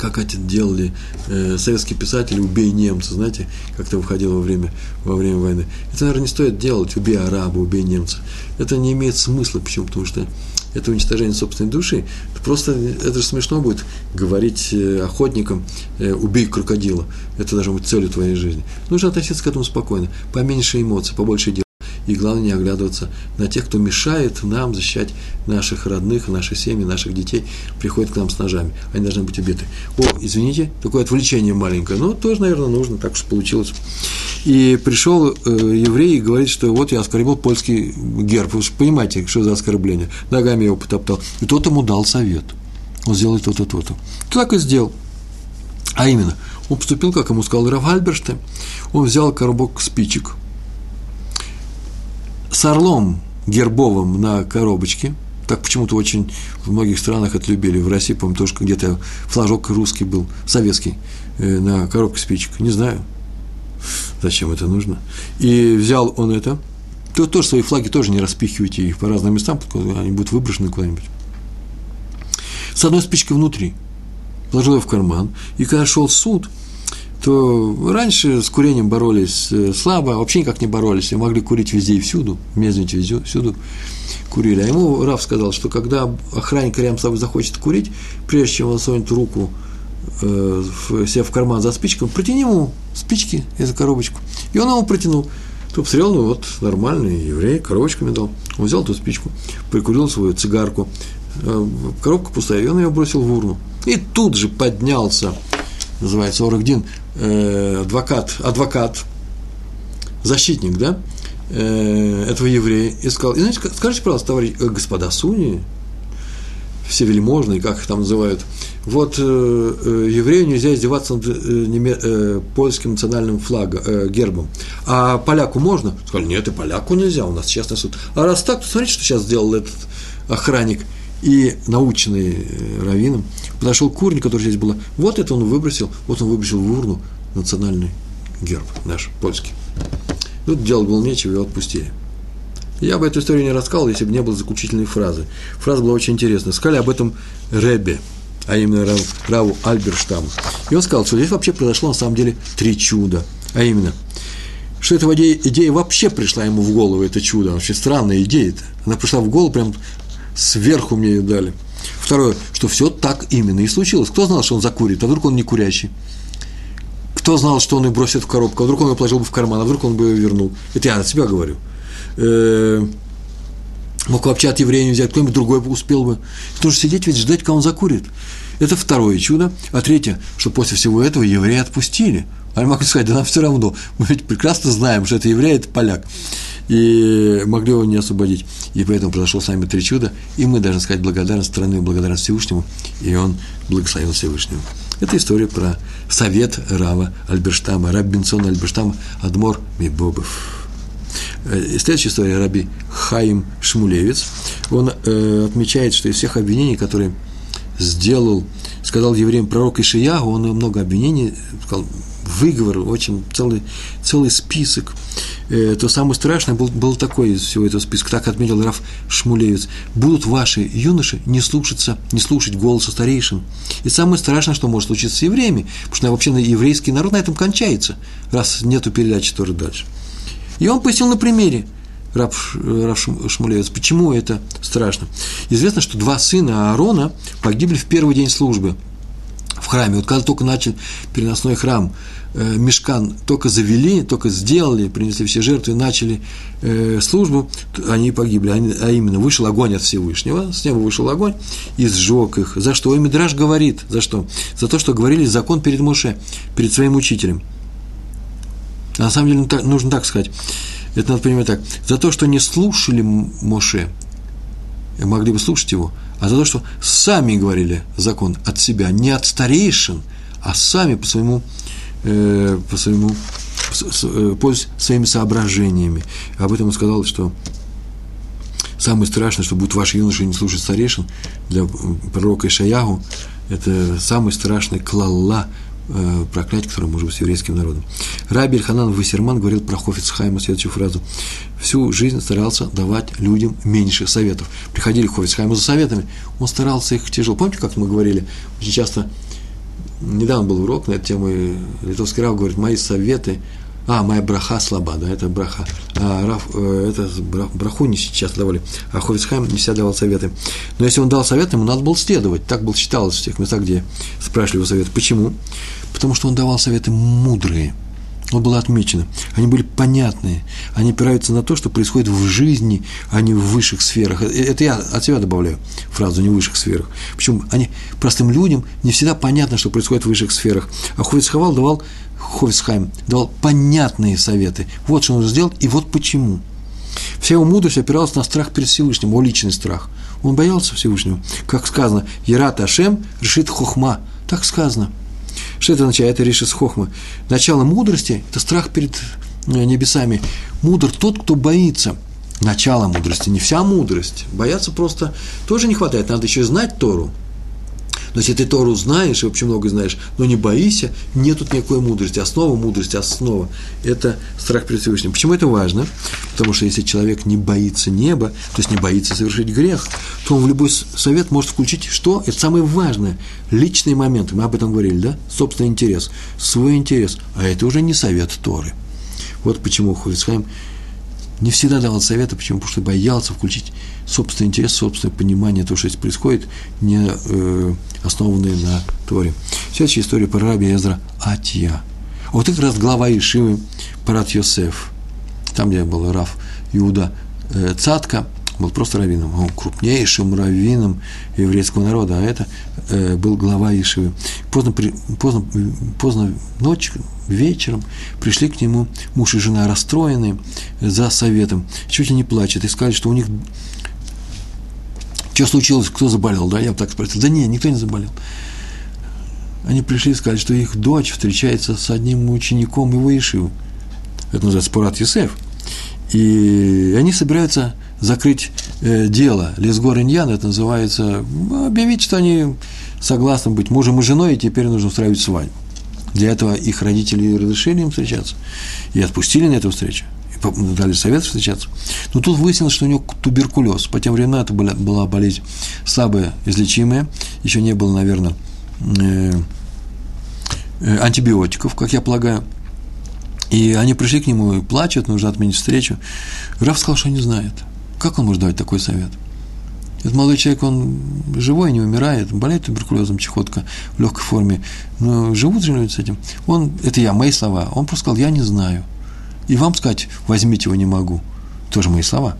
как это делали э, советские писатели «Убей немца», знаете, как это выходило во время, во время войны. Это, наверное, не стоит делать «Убей араба», «Убей немца». Это не имеет смысла. Почему? Потому что это уничтожение собственной души. Это просто, это же смешно будет говорить э, охотникам э, «убей крокодила». Это должно быть целью твоей жизни. Нужно относиться к этому спокойно, поменьше эмоций, побольше дел и главное не оглядываться на тех, кто мешает нам защищать наших родных, наши семьи, наших детей, приходят к нам с ножами. Они должны быть убиты. О, извините, такое отвлечение маленькое, но тоже, наверное, нужно, так уж получилось. И пришел э, еврей и говорит, что вот я оскорбил польский герб. Вы же понимаете, что за оскорбление. Ногами его потоптал. И тот ему дал совет. Он сделал то-то, то-то. Так и сделал. А именно, он поступил, как ему сказал Раф Альберштейн. Он взял коробок спичек – с орлом гербовым на коробочке. Так почему-то очень в многих странах это любили. В России, по-моему, тоже где-то флажок русский был, советский, э, на коробке спичек. Не знаю, зачем это нужно. И взял он это. То тоже свои флаги тоже не распихивайте их по разным местам, они будут выброшены куда-нибудь. С одной спичкой внутри. Положил ее в карман. И когда шел суд – то раньше с курением боролись э, слабо, вообще никак не боролись, и могли курить везде и всюду, в везде, всюду курили. А ему Раф сказал, что когда охранник рядом с тобой захочет курить, прежде чем он сунет руку э, в, себе в карман за спичкой, протяни ему спички из коробочку. И он ему протянул. То посмотрел, ну вот нормальный еврей, коробочками дал. Он взял эту спичку, прикурил свою цигарку, э, коробка пустая, и он ее бросил в урну. И тут же поднялся, называется Орагдин, э, адвокат, адвокат, защитник, да, э, этого еврея, и сказал, и, знаете, скажите, пожалуйста, товарищ, э, господа Суни, все вельможные, как их там называют, вот э, еврею нельзя издеваться над э, э, польским национальным флагом, э, гербом. А поляку можно? Сказали, нет, и поляку нельзя, у нас частный суд. А раз так, то смотрите, что сейчас сделал этот охранник и наученный э, раввином, подошел к курне, который здесь была, вот это он выбросил, вот он выбросил в урну национальный герб наш, польский. Тут делать было нечего, его отпустили. Я бы эту историю не рассказал, если бы не было заключительной фразы. Фраза была очень интересная. Сказали об этом Ребе, а именно Рав, Раву Альберштаму. И он сказал, что здесь вообще произошло на самом деле три чуда. А именно, что эта идея, идея вообще пришла ему в голову, это чудо. Вообще странная идея-то. Она пришла в голову прям сверху мне ее дали. Второе, что все так именно и случилось. Кто знал, что он закурит, а вдруг он не курящий? Кто знал, что он ее бросит в коробку, а вдруг он ее положил бы в карман, а вдруг он бы ее вернул? Это я от себя говорю. Э, мог вообще от еврея не взять, кто-нибудь другой успел бы. Потому что сидеть ведь ждать, когда он закурит. Это второе чудо. А третье, что после всего этого евреи отпустили. Они могли сказать, да нам все равно. Мы ведь прекрасно знаем, что это еврей, это поляк и могли его не освободить. И поэтому произошло с нами три чуда, и мы должны сказать благодарность страны, благодарность Всевышнему, и он благословил Всевышнему. Это история про совет Рава Альберштама, Раббинсона Альберштама, Адмор Мибобов. Э, следующая история Раби Хаим Шмулевец. Он э, отмечает, что из всех обвинений, которые сделал, сказал евреям пророк Ишиягу, он много обвинений, сказал, выговор, очень целый, целый список э, то самое страшное был, был такой из всего этого списка, так отметил Раф Шмулевец. Будут ваши юноши не слушаться, не слушать голоса старейшин. И самое страшное, что может случиться с евреями, потому что вообще на еврейский народ на этом кончается, раз нету передачи тоже дальше. И он пояснил на примере, Раб, Раб Шмулевец, почему это страшно. Известно, что два сына Аарона погибли в первый день службы в храме. Вот когда только начал переносной храм э, мешкан только завели, только сделали, принесли все жертвы, начали э, службу, они погибли. Они, а именно, вышел огонь от Всевышнего, с неба вышел огонь и сжег их. За что? И Мидраш говорит, за что? За то, что говорили закон перед Моше, перед своим учителем. А на самом деле нужно так сказать. Это надо понимать так. За то, что не слушали Моше, могли бы слушать его, а за то, что сами говорили закон от себя, не от старейшин, а сами по своему, э, по своему, э, пользуясь своими соображениями. Об этом он сказал, что самое страшное, что будет ваш юноша не слушать старейшин, для пророка Ишаягу, это самый страшный клалла, э, проклятие, которое может быть с еврейским народом. Раби Ильханан Вассерман говорил про Хофиц Хайма следующую фразу. Всю жизнь старался давать людям меньше советов. Приходили к Хофиц Хайму за советами, он старался их тяжело. Помните, как мы говорили, очень часто, недавно был урок на эту тему, и литовский рав говорит, мои советы а, моя браха слаба, да, это браха. А, Раф, э, это браху не сейчас давали, а Ховицхайм не всегда давал советы. Но если он дал совет, ему надо было следовать. Так было считалось в тех местах, где спрашивали его советы. Почему? Потому что он давал советы мудрые – вот было отмечено. Они были понятные. Они опираются на то, что происходит в жизни, а не в высших сферах. Э, это я от себя добавляю фразу «не в высших сферах». Почему? Они простым людям не всегда понятно, что происходит в высших сферах. А Ховицхавал давал, Ховицхайм давал понятные советы. Вот что нужно сделать, и вот почему. Вся его мудрость опиралась на страх перед Всевышним, его личный страх. Он боялся Всевышнего. Как сказано, «Ярат Ашем решит хохма». Так сказано – что это означает? Это решит хохма. Начало мудрости – это страх перед э, небесами. Мудр тот, кто боится. Начало мудрости, не вся мудрость. Бояться просто тоже не хватает. Надо еще знать Тору. Но если ты Тору знаешь, и вообще много знаешь, но не боишься, нет тут никакой мудрости. Основа мудрости, основа – это страх перед Всевышним. Почему это важно? Потому что если человек не боится неба, то есть не боится совершить грех, то он в любой совет может включить что? Это самое важное – личные моменты. Мы об этом говорили, да? Собственный интерес, свой интерес. А это уже не совет Торы. Вот почему Хуфицхайм не всегда давал советы, почему? Потому что боялся включить собственный интерес, собственное понимание того, что здесь происходит, не э, основанные на Торе. Следующая история про раби Эзра Атия. Вот это как раз глава Ишивы Парат Йосеф. Там, где был Раф Иуда э, Цатка, был просто раввином, он крупнейшим раввином еврейского народа, а это э, был глава Ишивы. Поздно, поздно, поздно ночью, вечером пришли к нему муж и жена расстроенные за советом, чуть ли не плачут, и сказали, что у них что случилось, кто заболел, да, я бы так спросил. Да нет, никто не заболел. Они пришли и сказали, что их дочь встречается с одним учеником его Ишивы. Это называется Пурат Юсеф. И они собираются закрыть э, дело. Лесгор Иньян, это называется, объявить, что они согласны быть мужем и женой, и теперь нужно устраивать свадьбу. Для этого их родители разрешили им встречаться и отпустили на эту встречу дали совет встречаться. Но тут выяснилось, что у него туберкулез. По тем временам это была, была болезнь слабая, излечимая. Еще не было, наверное, э, э, антибиотиков, как я полагаю. И они пришли к нему и плачут, нужно отменить встречу. Раф сказал, что не знает. Как он может давать такой совет? Этот молодой человек, он живой, не умирает, болеет туберкулезом, чехотка в легкой форме, но живут же люди с этим. Он, это я, мои слова, он просто сказал, я не знаю. И вам сказать, возьмите его не могу. Тоже мои слова.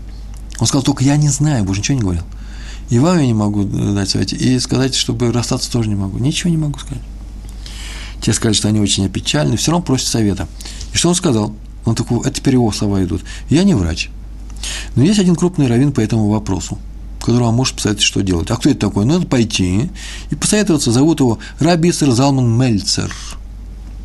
Он сказал, только я не знаю, больше ничего не говорил. И вам я не могу дать совет. И сказать, чтобы расстаться тоже не могу. Ничего не могу сказать. Те сказали, что они очень опечалены, все равно просят совета. И что он сказал? Он такой, это теперь его слова идут. Я не врач. Но есть один крупный раввин по этому вопросу, которого может посоветовать, что делать. А кто это такой? Ну, надо пойти и посоветоваться. Зовут его Раби Залман Мельцер.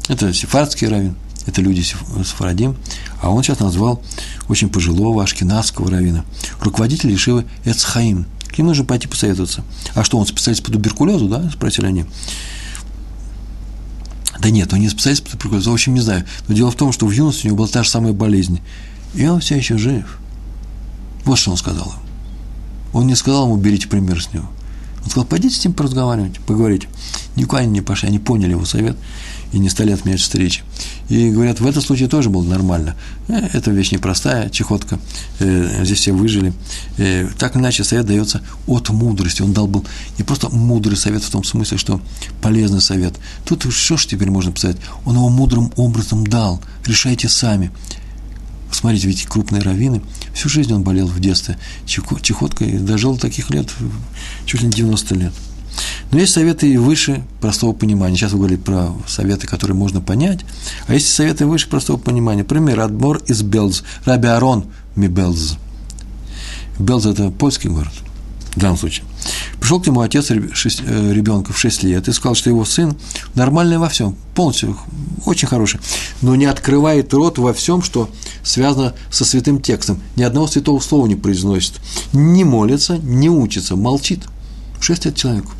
Это сефардский раввин это люди Сфарадим, а он сейчас назвал очень пожилого ашкенадского равина, руководитель Ешивы Эцхаим. К нему нужно пойти посоветоваться. А что, он специалист по туберкулезу, да, спросили они. Да нет, он не специалист по туберкулезу, в общем, не знаю. Но дело в том, что в юности у него была та же самая болезнь. И он все еще жив. Вот что он сказал им. Он не сказал ему, берите пример с него. Он сказал, пойдите с ним поразговаривать, поговорить. Никуда они не пошли, они поняли его совет и не стали отменять встречи. И говорят, в этом случае тоже было нормально. Э, это вещь непростая, чехотка, э, здесь все выжили. Э, так или иначе, совет дается от мудрости. Он дал был не просто мудрый совет в том смысле, что полезный совет. Тут что ж теперь можно писать? Он его мудрым образом дал. Решайте сами. Смотрите, ведь крупные раввины, всю жизнь он болел в детстве чехоткой, дожил таких лет, чуть ли не 90 лет. Но есть советы и выше простого понимания. Сейчас вы говорили про советы, которые можно понять. А есть советы выше простого понимания. Пример, Адмор из Белз. Раби Арон ми Белз. Белз – это польский город в данном случае. Пришел к нему отец э, ребенка в 6 лет и сказал, что его сын нормальный во всем, полностью очень хороший, но не открывает рот во всем, что связано со святым текстом. Ни одного святого слова не произносит, не молится, не учится, молчит. 6 лет человеку.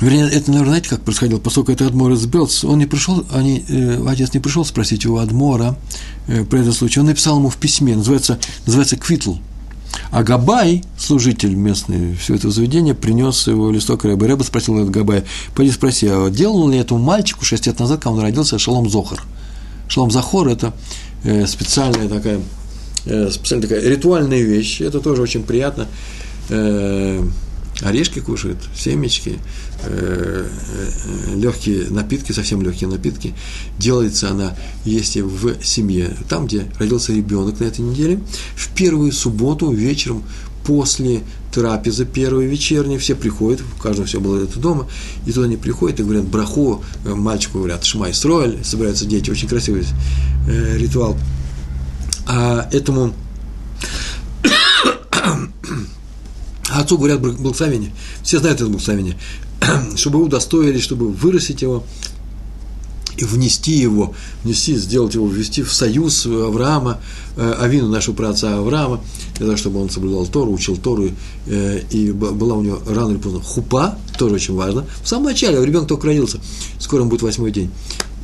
Вернее, это, наверное, знаете, как происходило, поскольку это Адмор из Белц, он не пришел, они, э, отец не пришел спросить у Адмора э, про этот случай, он написал ему в письме, называется, называется «Квитл», а Габай, служитель местный все это заведение, принес его листок Рэба. Рэба спросил этот Габая, пойди спроси, а делал ли этому мальчику 6 лет назад, когда он родился, Шалом Зохар? Шалом Захор – это э, специальная такая, э, специальная такая ритуальная вещь, это тоже очень приятно. Орешки кушают, семечки, э, э, легкие напитки, совсем легкие напитки. Делается она, если в семье, там, где родился ребенок на этой неделе, в первую субботу вечером после трапезы первой вечерней, все приходят, у каждого все было это дома, и туда они приходят и говорят браху, э, мальчику говорят шмай строиль, собираются дети, очень красивый э, ритуал. А этому отцу говорят благословение. Все знают это благословение. *clears throat* чтобы удостоились, чтобы вырастить его и внести его, внести, сделать его, ввести в союз Авраама, э, Авину, нашего праотца Авраама, для того, чтобы он соблюдал Тору, учил Тору, э, и была у него рано или поздно хупа, тоже очень важно. В самом начале, ребенок только родился, скоро он будет восьмой день.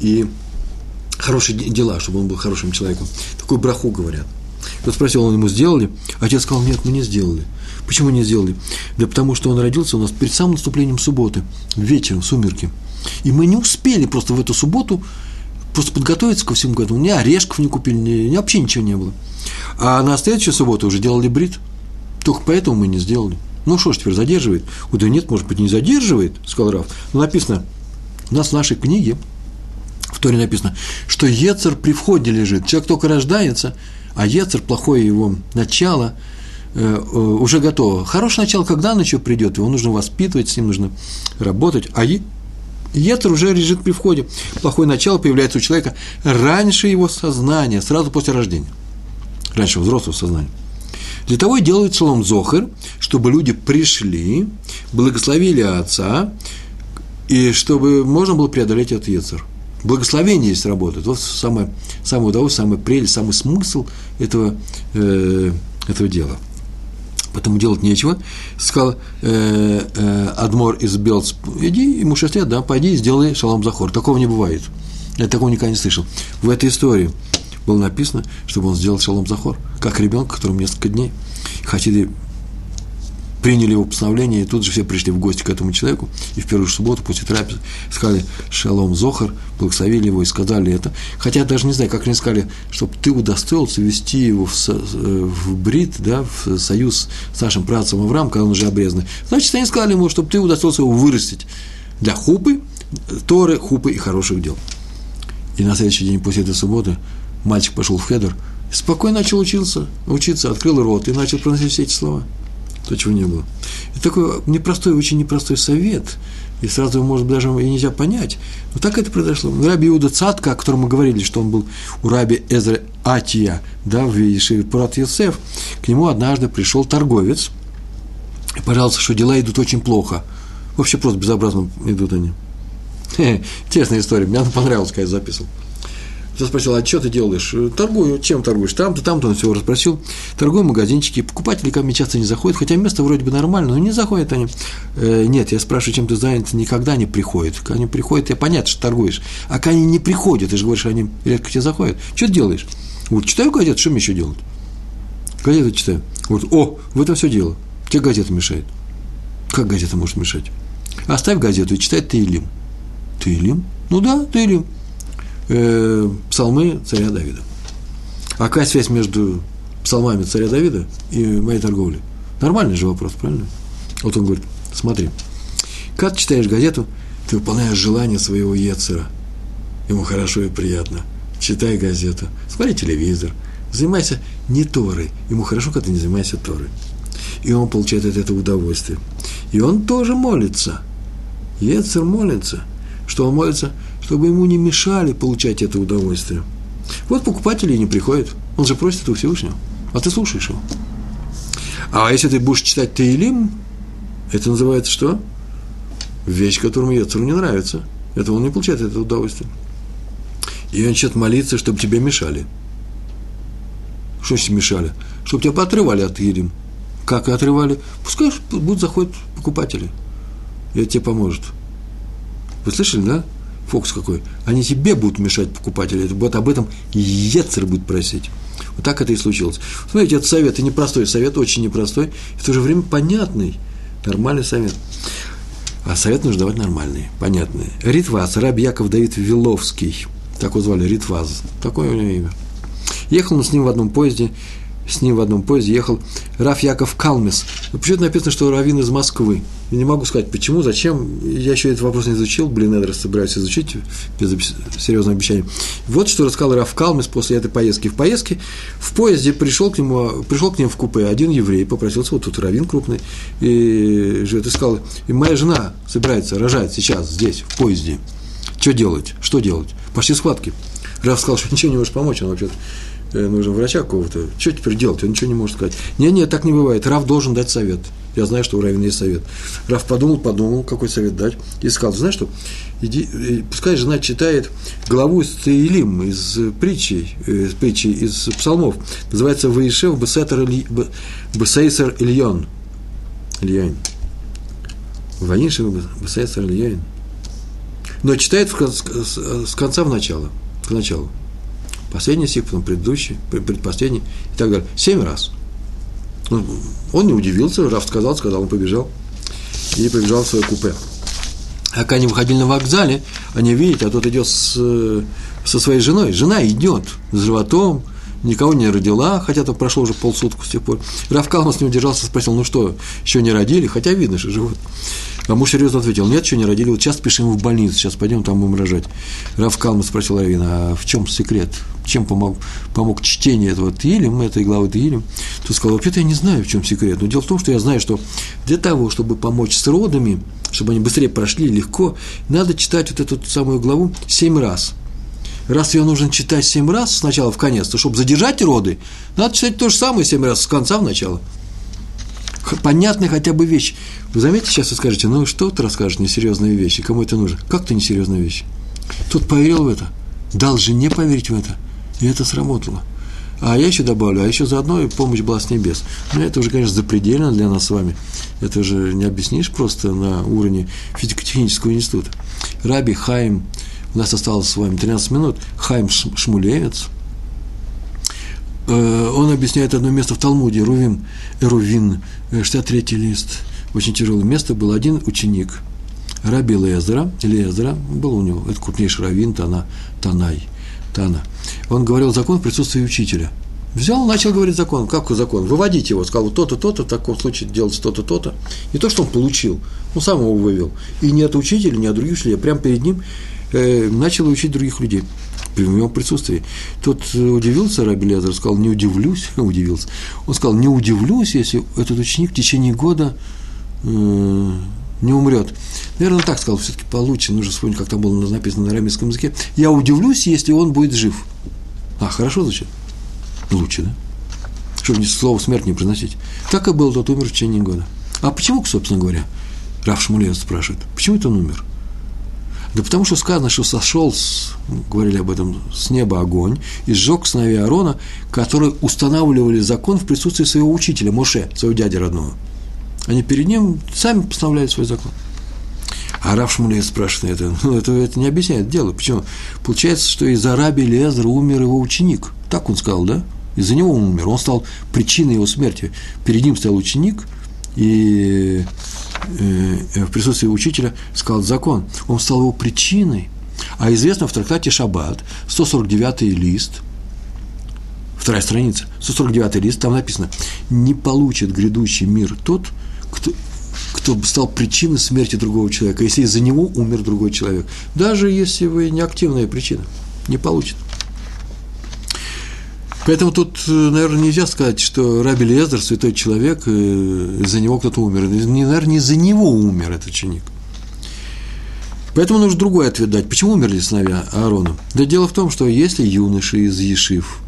И хорошие дела, чтобы он был хорошим человеком. Такую браху говорят. Тот спросил, он ему сделали? Отец сказал, нет, мы не сделали. Почему не сделали? Да потому что он родился у нас перед самым наступлением субботы, вечером, сумерки. И мы не успели просто в эту субботу просто подготовиться ко всему этому. Ни орешков не купили, ни, ни вообще ничего не было. А на следующую субботу уже делали брит. Только поэтому мы не сделали. Ну что ж, теперь задерживает? О, да нет, может быть, не задерживает, сказал Раф. Но написано, у нас в нашей книге, в Торе написано, что Ецер при входе лежит. Человек только рождается, а Ецер, плохое его начало – уже готово. Хорошее начало, когда оно еще придет, его нужно воспитывать, с ним нужно работать. А Етер уже лежит при входе. Плохое начало появляется у человека раньше его сознания, сразу после рождения. Раньше взрослого сознания. Для того и делают Шалом Зохер, чтобы люди пришли, благословили Отца, и чтобы можно было преодолеть этот Ецер. Благословение здесь работает. Вот самое, самое удовольствие, самый прелесть, самый смысл этого, э, этого дела – поэтому делать нечего. Сказал э, э, Адмор из Белц, иди, ему 6 лет, да, пойди и сделай шалом захор. Такого не бывает. Я такого никогда не слышал. В этой истории было написано, чтобы он сделал шалом захор, как ребенок, которому несколько дней. Хотели приняли его постановление, и тут же все пришли в гости к этому человеку, и в первую субботу после трапезы сказали «Шалом Зохар», благословили его и сказали это. Хотя я даже не знаю, как они сказали, чтобы ты удостоился ввести его в, в брит, да, в союз с нашим працем Авраам, когда он уже обрезанный. Значит, они сказали ему, чтобы ты удостоился его вырастить для хупы, Торы, хупы и хороших дел. И на следующий день после этой субботы мальчик пошел в хедер, спокойно начал учиться, учиться, открыл рот и начал проносить все эти слова – то, чего не было. Это такой непростой, очень непростой совет, и сразу, может быть, даже и нельзя понять. Но так это произошло. Раби Иуда Цатка, о котором мы говорили, что он был у раби Эзра Атия, да, в Ешиве Пурат Йосеф, к нему однажды пришел торговец, и пожалуйста, что дела идут очень плохо. Вообще просто безобразно идут они. *laughs* Интересная история, мне она понравилась, когда я записывал. Я спросил, а что ты делаешь? Торгую, чем торгуешь? Там-то, там-то он все расспросил. Торгую в магазинчике, покупатели ко мне часто не заходят, хотя место вроде бы нормально, но не заходят они. Э, нет, я спрашиваю, чем ты занят, никогда не приходят. Когда они приходят, я понятно, что торгуешь. А когда они не приходят, ты же говоришь, они редко к тебе заходят. Что ты делаешь? Вот читаю газету, что мне еще делать? Газету читаю. Вот, о, в этом все дело. Тебе газета мешает. Как газета может мешать? Оставь газету и читай Таилим. Таилим? Ну да, Таилим э, псалмы царя Давида. А какая связь между псалмами царя Давида и моей торговлей? Нормальный же вопрос, правильно? Вот он говорит, смотри, когда ты читаешь газету, ты выполняешь желание своего Ецера. Ему хорошо и приятно. Читай газету, смотри телевизор, занимайся не Торой. Ему хорошо, когда ты не занимаешься Торой. и он получает от этого удовольствие. И он тоже молится. Ецер молится. Что он молится? Чтобы ему не мешали получать это удовольствие. Вот покупатели не приходят. Он же просит у Всевышнего. А ты слушаешь его. А если ты будешь читать Таилим, это называется что? Вещь, которому Ецеру не нравится. Это он не получает это удовольствие. И он начнет молиться, чтобы тебе мешали. Что значит мешали? Чтобы тебя поотрывали от Таилим. Как отрывали? Пускай будут заходят покупатели. И это тебе поможет. Вы слышали, да? Фокус какой. Они тебе будут мешать покупатели. Это вот об этом Ецер будет просить. Вот так это и случилось. Смотрите, это совет, и непростой совет, очень непростой, и в то же время понятный, нормальный совет. А совет нужно давать нормальный, понятный. Ритваз, раб Яков Давид Виловский, так его звали, Ритваз, такое у него имя. Ехал он с ним в одном поезде, с ним в одном поезде ехал Раф Яков Калмес. Но почему-то написано, что Равин из Москвы. Я не могу сказать, почему, зачем. Я еще этот вопрос не изучил. Блин, я собираюсь изучить без серьезного обещания. Вот что рассказал Раф Калмес после этой поездки. В поездке в поезде пришел к нему, пришел к ним в купе один еврей, попросился, вот тут Равин крупный, и живет, и сказал, и моя жена собирается рожать сейчас, здесь, в поезде. Что делать? Что делать? Пошли схватки. Раф сказал, что ничего не можешь помочь, он вообще Э, нужно врача какого-то. Что теперь делать? Он ничего не может сказать. Нет, нет, так не бывает. Рав должен дать совет. Я знаю, что у Равина есть совет. Рав подумал, подумал, какой совет дать, и сказал, знаешь что, иди, э, пускай жена читает главу из Таилим, из притчи, э, из притчи, из псалмов. Называется «Ваишев Бесейсер Ильон». Ильяин. Ванишев Бесейсер Ильяин. Но читает с конца в начало. К началу последний стих, потом предыдущий, предпоследний и так далее. Семь раз. Он, он не удивился, Раф сказал, сказал, он побежал и побежал в свое купе. А когда они выходили на вокзале, они видят, а тот идет с, со своей женой. Жена идет с животом, никого не родила, хотя там прошло уже полсуток с тех пор. Раф Калмас не удержался, спросил, ну что, еще не родили? Хотя видно, что живут. А муж серьезно ответил, нет, еще не родили, вот сейчас спешим в больницу, сейчас пойдем, там будем рожать. Раф Калмас спросил Равина, а в чем секрет? Чем помог, помог чтение этого Тилим, этой главы Тилим? Тот сказал, вообще-то я не знаю, в чем секрет. Но дело в том, что я знаю, что для того, чтобы помочь с родами, чтобы они быстрее прошли, легко, надо читать вот эту самую главу семь раз – раз ее нужно читать семь раз сначала в конец, то чтобы задержать роды, надо читать то же самое семь раз с конца в начало. Понятная хотя бы вещь. Вы заметите, сейчас вы скажете, ну что ты расскажешь несерьезные вещи, кому это нужно? Как ты несерьезные вещи? Тут поверил в это, дал жене поверить в это, и это сработало. А я еще добавлю, а еще заодно и помощь была с небес. Но это уже, конечно, запредельно для нас с вами. Это же не объяснишь просто на уровне физико-технического института. Раби Хайм у нас осталось с вами 13 минут. Хайм Шмулевец. Э, он объясняет одно место в Талмуде, Рувим, Эрувин, 63-й лист. Очень тяжелое место. Был один ученик, Раби Лезера, Лезера, был у него, это крупнейший раввин, Тана, Танай, Тана. Он говорил закон в присутствии учителя. Взял, начал говорить закон. Как закон? Выводить его. Сказал, то-то, то-то, в таком случае делать то-то, то-то. Не то, что он получил, он сам его вывел. И не от учителя, не от других учителей, а прямо перед ним э, начал учить других людей в его присутствии. Тот э, удивился, Раби Лезер, сказал, не удивлюсь, *laughs* удивился. Он сказал, не удивлюсь, если этот ученик в течение года э, не умрет. Наверное, так сказал, все-таки получше, нужно вспомнить, как там было написано на арамейском языке. Я удивлюсь, если он будет жив. А, хорошо звучит? Лучше, да? Чтобы слово смерть не произносить. Так и был, тот умер в течение года. А почему, собственно говоря, Раф Шмулев спрашивает, почему это он умер? Да потому что сказано, что сошел, с, говорили об этом, с неба огонь и сжег сыновей Аарона, которые устанавливали закон в присутствии своего учителя, Моше, своего дяди родного. Они перед ним сами постановляют свой закон. А Рав Шмулеев спрашивает это, ну, это, это не объясняет дело. Почему? Получается, что из-за раби Лезра умер его ученик. Так он сказал, да? Из-за него он умер. Он стал причиной его смерти. Перед ним стоял ученик, и в присутствии учителя сказал закон. Он стал его причиной. А известно в трактате Шаббат, 149 лист, вторая страница, 149 лист, там написано, не получит грядущий мир тот, кто, кто стал причиной смерти другого человека, если из-за него умер другой человек. Даже если вы не активная причина, не получит. Поэтому тут, э, наверное, нельзя сказать, что Раби Лезер, святой человек, э, из-за него кто-то умер. Наверное, не из-за него умер этот ученик. Поэтому нужно другой ответ дать. Почему умерли сыновья Аарона? Да дело в том, что если юноши из Ешив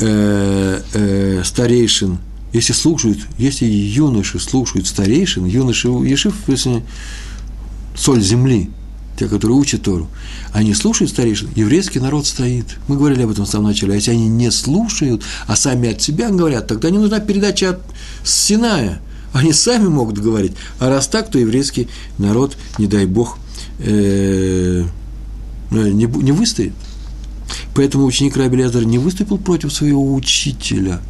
э, старейшин, если слушают, если юноши слушают старейшин, юноши Ешив, если соль земли, те, которые учат Тору, они слушают старейшин, еврейский народ стоит. Мы говорили об этом в самом начале. А если они не слушают, а сами от себя говорят, тогда не нужна передача от Синая. Они сами могут говорить. А раз так, то еврейский народ, не дай бог, э, не, не выстоит. Поэтому ученик Раби Лязар не выступил против своего учителя,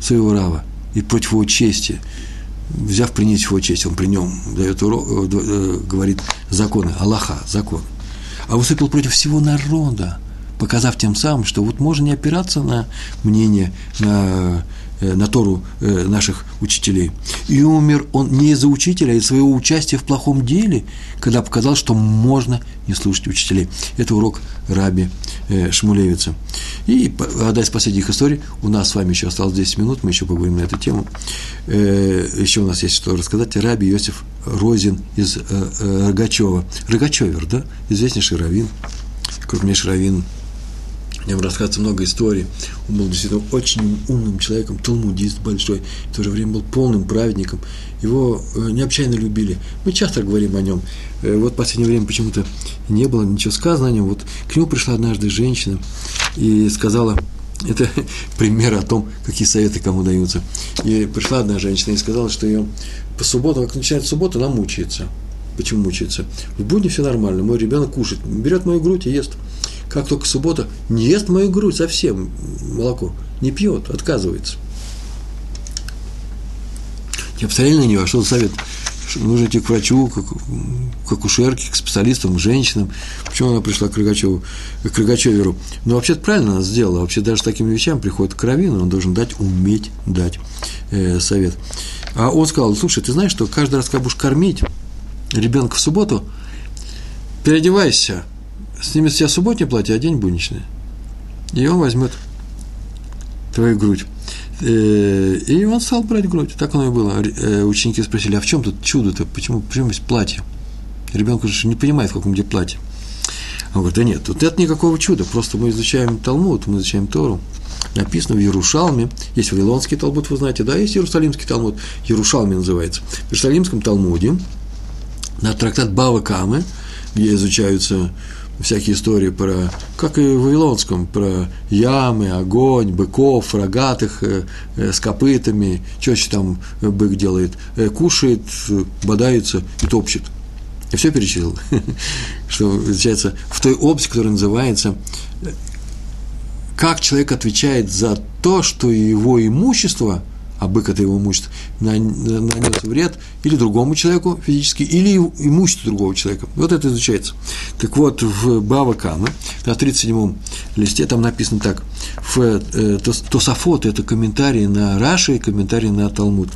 своего Рава, и против его чести – взяв принять его честь, он при нем дает урок, э, э, говорит законы, Аллаха, закон, а выступил против всего народа, показав тем самым, что вот можно не опираться на мнение, на на Тору э, наших учителей. И умер он не из-за учителя, а из своего участия в плохом деле, когда показал, что можно не слушать учителей. Это урок Раби э, Шмулевица. И одна из последних историй, у нас с вами еще осталось 10 минут, мы еще поговорим на эту тему. Еще у нас есть что рассказать. Раби Иосиф Розин из Рогачева. Рогачевер, да? Известнейший раввин, крупнейший раввин о нем рассказывается много историй. Он был действительно очень умным человеком, талмудист большой, в то же время был полным праведником. Его э, необычайно любили. Мы часто говорим о нем. Э, вот в последнее время почему-то не было ничего сказано о нем. Вот к нему пришла однажды женщина и сказала, *laughs* это пример о том, какие советы кому даются. И пришла одна женщина и сказала, что ее по субботам, как начинает суббота, она мучается. Почему мучается? В будни все нормально, мой ребенок кушает, берет мою грудь и ест как только суббота, не ест мою грудь совсем, молоко, не пьет, отказывается. Я посмотрели на нее, а что совет? Нужно идти к врачу, к, к акушерке, к специалистам, к женщинам. Почему она пришла к Рогачеву, к Рогачеверу? Ну, вообще-то правильно она сделала. Вообще даже с такими вещами приходит к Равину, он должен дать, уметь дать э, совет. А он сказал, слушай, ты знаешь, что каждый раз, когда будешь кормить ребенка в субботу, переодевайся, снимет с себя субботнее платье, а день будничное. И он возьмет твою грудь. Э, и он стал брать грудь. Так оно и было. Э, ученики спросили, а в чем тут чудо-то? Почему, почему есть платье? Ребенок же не понимает, в каком где платье. Он говорит, да нет, тут нет никакого чуда, просто мы изучаем Талмуд, мы изучаем Тору. Написано в Ярушалме, есть Вавилонский Талмуд, вы знаете, да, есть Иерусалимский Талмуд, Ярушалме называется. В Иерусалимском Талмуде на трактат Бава Камы, где изучаются всякие истории про, как и в Вавилонском, про ямы, огонь, быков, рогатых, э, э, с копытами, что еще там бык делает, э, кушает, бодается и топчет. Я все перечислил, *laughs* что получается в той области, которая называется как человек отвечает за то, что его имущество – а бык это его имущество, нанес вред или другому человеку физически, или имуществу другого человека. Вот это изучается. Так вот, в Бава Кама, на 37-м листе, там написано так, в э, Тософот, это комментарии на Раши и комментарии на Талмуд.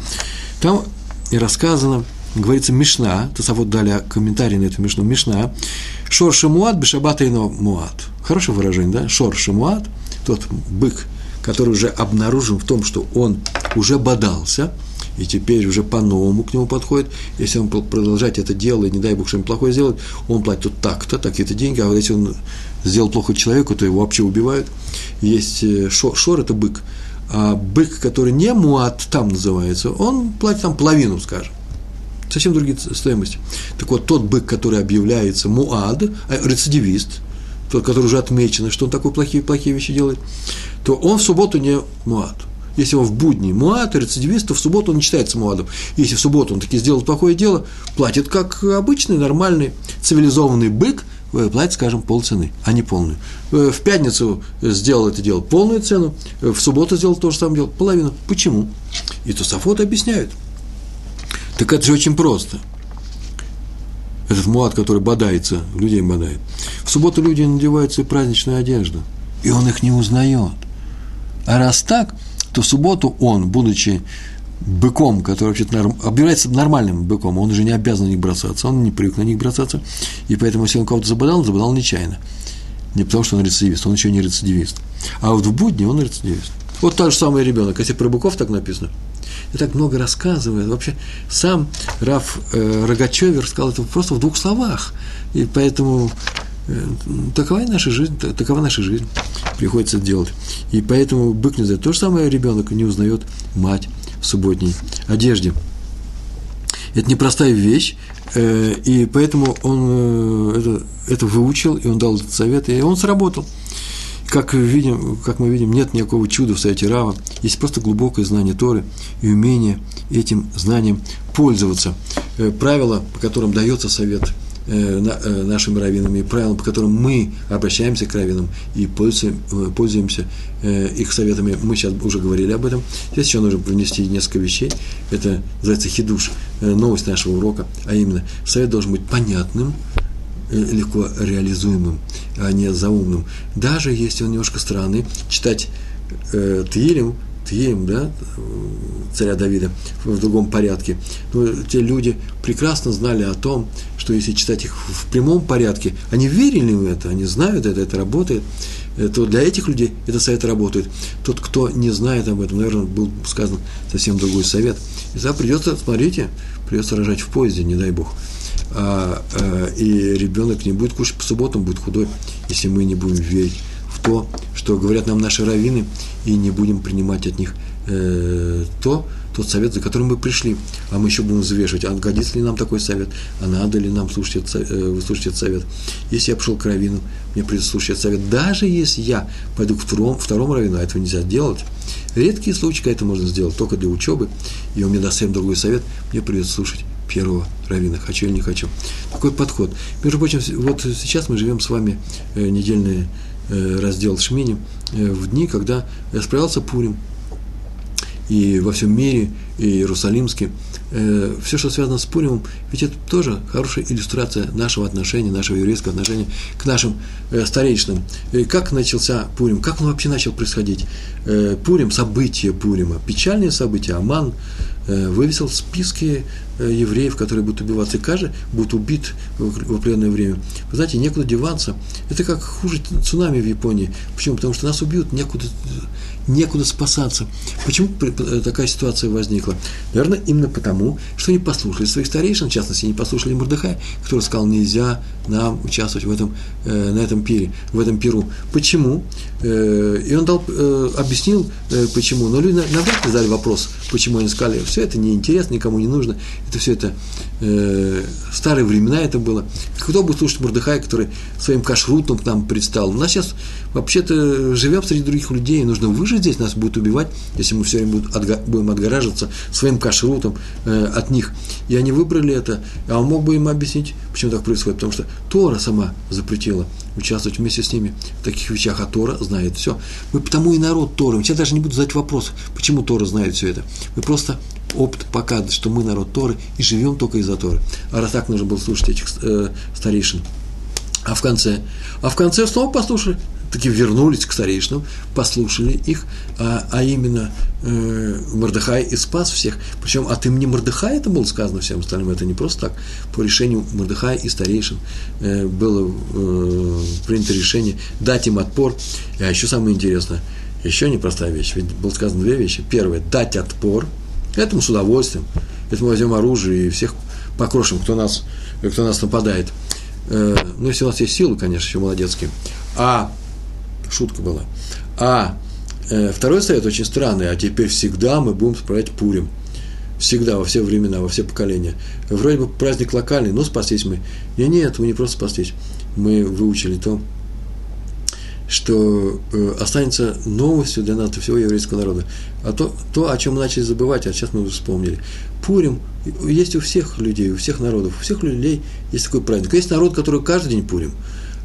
Там и рассказано, говорится Мишна, Тософот дали комментарий на эту Мишну, Мишна, Шор Шамуат, Бешабата Муат. Хорошее выражение, да? Шор Шамуат, тот бык, который уже обнаружен в том, что он уже бодался, и теперь уже по-новому к нему подходит. Если он продолжать это дело, и не дай бог что-нибудь плохое сделать, он платит так-то, такие-то деньги, а вот если он сделал плохо человеку, то его вообще убивают. Есть э, шор, шор это бык, а бык, который не муат, там называется, он платит там половину, скажем. Совсем другие стоимости. Так вот, тот бык, который объявляется муад, а рецидивист, тот, который уже отмечено, что он такие плохие, плохие вещи делает, то он в субботу не муад. Если он в будни муад, рецидивист, то в субботу он не считается муадом. Если в субботу он таки сделал плохое дело, платит как обычный, нормальный, цивилизованный бык, э, платит, скажем, полцены, а не полную. Э, в пятницу сделал это дело полную цену, э, в субботу сделал то же самое дело, половину. Почему? И Тософот объясняют. Так это же очень просто – этот муат, который бодается, людей бодает. В субботу люди надевают свою праздничную одежду, и он их не узнает. А раз так, то в субботу он, будучи быком, который вообще норм, объявляется нормальным быком, он уже не обязан на них бросаться, он не привык на них бросаться, и поэтому, если он кого-то забодал, он забодал нечаянно. Не потому, что он рецидивист, он еще не рецидивист. А вот в будни он рецидивист. Вот тот же самый ребенок, если про быков так написано. И так много рассказывает. Вообще, сам Раф э, Рогачевер сказал это просто в двух словах. И поэтому э, такова наша жизнь, такова наша жизнь. Приходится делать. И поэтому бык не знает. То же самое ребенок не узнает мать в субботней одежде. Это непростая вещь, э, и поэтому он э, это, это выучил, и он дал этот совет, и он сработал. Как, видим, как мы видим, нет никакого чуда в совете Рава, есть просто глубокое знание Торы и умение этим знанием пользоваться. Э, правила, по которым дается совет – Э, э, нашими раввинами, правилам, по которым мы обращаемся к раввинам и пользуемся их советами. Мы сейчас уже говорили об этом. Здесь еще нужно принести несколько вещей. Это называется хидуш, новость нашего урока, а именно совет должен быть понятным, легко реализуемым, а не заумным. Даже если он немножко странный, читать э, Тилем Тием, да, царя Давида, в другом порядке. Но те люди прекрасно знали о том, что если читать их в прямом порядке, они верили в это, они знают это, это работает, э, то для этих людей это совет работает. Тот, кто не знает об этом, наверное, был сказан совсем другой совет. И тогда придется, смотрите, придется рожать в поезде, не дай бог. А, а, и ребенок не будет кушать по субботам, будет худой, если мы не будем верить в то, что говорят нам наши раввины, и не будем принимать от них э, то, тот совет, за которым мы пришли. А мы еще будем взвешивать, а годится ли нам такой совет, а надо ли нам слушать этот, э, выслушать этот совет. Если я пришел к раввину, мне придется слушать этот совет, даже если я пойду к второму, второму раввину, а этого нельзя делать, редкие случаи, когда это можно сделать только для учебы, и он мне даст совсем другой совет, мне придется слушать первого равина, хочу или не хочу. Такой подход. Между прочим, вот сейчас мы живем с вами э, недельные Э, раздел Шмини, э, в дни, когда справился Пурим. И во всем мире, и Иерусалимске, все, что связано с Пуримом, ведь это тоже хорошая иллюстрация нашего отношения, нашего еврейского отношения к нашим старейшинам. И как начался Пурим, как он вообще начал происходить? Пурим, события Пурима, печальные события, Аман вывесил списки евреев, которые будут убиваться, и каждый будет убит в определенное время. Вы знаете, некуда деваться. Это как хуже цунами в Японии. Почему? Потому что нас убьют, некуда, некуда спасаться. Почему такая ситуация возникла? Наверное, именно потому, что они послушали своих старейшин, в частности, не послушали Мордыхая, который сказал, нельзя нам участвовать в этом, э, на этом пире, в этом пиру. Почему? Э, и он дал, э, объяснил, почему. Но люди навряд ли задали вопрос, почему они сказали, все это неинтересно, никому не нужно, это все это старые времена это было. Кто будет слушать Мордыхая, который своим кашрутом к нам предстал? У нас сейчас вообще-то живем среди других людей, нужно выжить здесь, нас будут убивать, если мы все время будем отгораживаться своим кашрутом э, от них. И они выбрали это, а он мог бы им объяснить, почему так происходит, потому что Тора сама запретила участвовать вместе с ними в таких вещах, а Тора знает все. Мы потому и народ Торы. Сейчас даже не буду задать вопрос, почему Тора знает все это. Мы просто опыт показывает, что мы народ Торы и живем только из-за Торы. А раз так нужно было слушать этих э, старейшин. А в конце? А в конце снова послушали, таки вернулись к старейшинам, послушали их, а, а именно э, Мордыхай и спас всех. Причем от имени Мордыхая это было сказано всем остальным, это не просто так. По решению Мордыхая и старейшин э, было э, принято решение дать им отпор. А еще самое интересное, еще непростая вещь, ведь было сказано две вещи. Первое, дать отпор – Этому с удовольствием. Это мы возьмем оружие и всех покрошим, кто нас, кто нас нападает. Э, ну, если у нас есть силы, конечно, еще молодецкие. А, шутка была. А э, второй совет очень странный, а теперь всегда мы будем справлять Пурим. Всегда, во все времена, во все поколения. Вроде бы праздник локальный, но спастись мы. Не, нет, мы не просто спастись. Мы выучили то, что э, останется новостью для нас, для всего еврейского народа. А то, то, о чем мы начали забывать, а сейчас мы вспомнили. Пурим есть у всех людей, у всех народов, у всех людей есть такой праздник. Есть народ, который каждый день Пурим.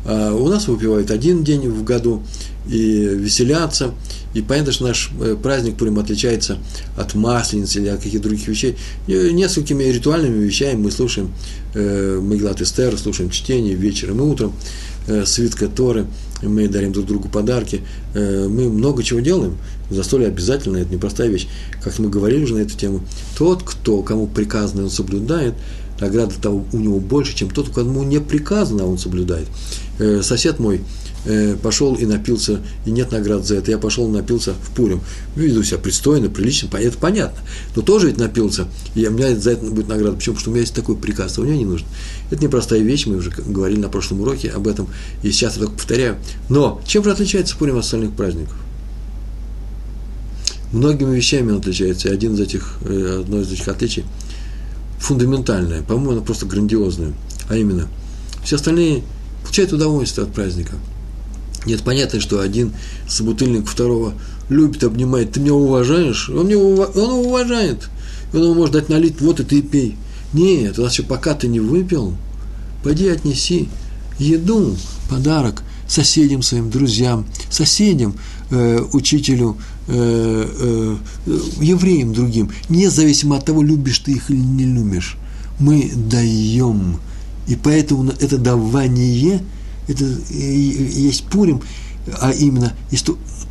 А у нас выпивают один день в году и веселятся. И понятно, что наш э, праздник Пурим отличается от Масленицы или от каких-то других вещей. И несколькими ритуальными вещами мы слушаем э, Меглат Эстер, слушаем чтение вечером и утром, э, свитка Торы – мы дарим друг другу подарки, э, мы много чего делаем. Застолье обязательно, это непростая вещь. Как мы говорили уже на эту тему, тот, кто, кому приказано, он соблюдает, награда того у него больше, чем тот, кому не приказано, а он соблюдает. Э, сосед мой э, пошел и напился, и нет наград за это. Я пошел и напился в Пурим. Веду себя пристойно, прилично, это понятно. Но тоже ведь напился, и у меня за это будет награда. Почему? Потому что у меня есть такой приказ, а у меня не нужен. Это непростая вещь, мы уже говорили на прошлом уроке об этом, и сейчас я только повторяю. Но чем же отличается Пурим от остальных праздников? Многими вещами он отличается, и один из этих, э, одно из этих отличий фундаментальное, по-моему, оно просто грандиозное, а именно, все остальные получают удовольствие от праздника. Нет, понятно, что один собутыльник второго любит, обнимает, ты меня уважаешь, он, меня он уважает, он ему может дать налить, вот и ты пей. Нет, у нас еще пока ты не выпил, пойди отнеси еду, подарок соседям своим, друзьям, соседям, э, учителю, э, э, евреям другим, независимо от того, любишь ты их или не любишь. Мы даем. И поэтому это давание, это есть Пурим, а именно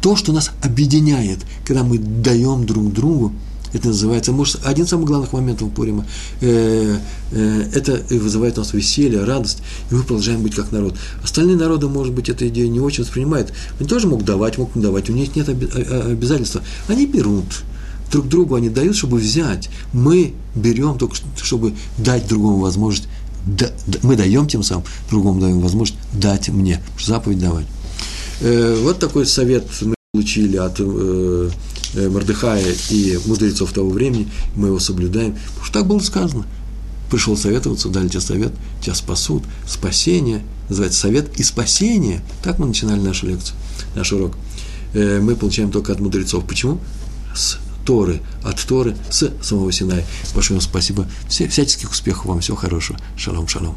то, что нас объединяет, когда мы даем друг другу, это называется, может, один из самых главных моментов Пурима, э, э, это вызывает у нас веселье, радость, и мы продолжаем быть как народ. Остальные народы, может быть, эту идею не очень воспринимают. Они тоже могут давать, могут не давать, у них нет обязательства. Они берут, друг другу они дают, чтобы взять. Мы берем только, чтобы дать другому возможность, да, мы даем тем самым, другому даем возможность дать мне, заповедь давать. Э, вот такой совет мы получили от Э, Мордыхая и мудрецов того времени, мы его соблюдаем, потому что так было сказано. Пришел советоваться, дали тебе совет, тебя спасут, спасение, называется совет и спасение. Так мы начинали нашу лекцию, наш урок. Э, мы получаем только от мудрецов. Почему? С Торы, от Торы, с самого Синая. Большое вам спасибо. Все, всяческих успехов вам, всего хорошего. Шалом, шалом.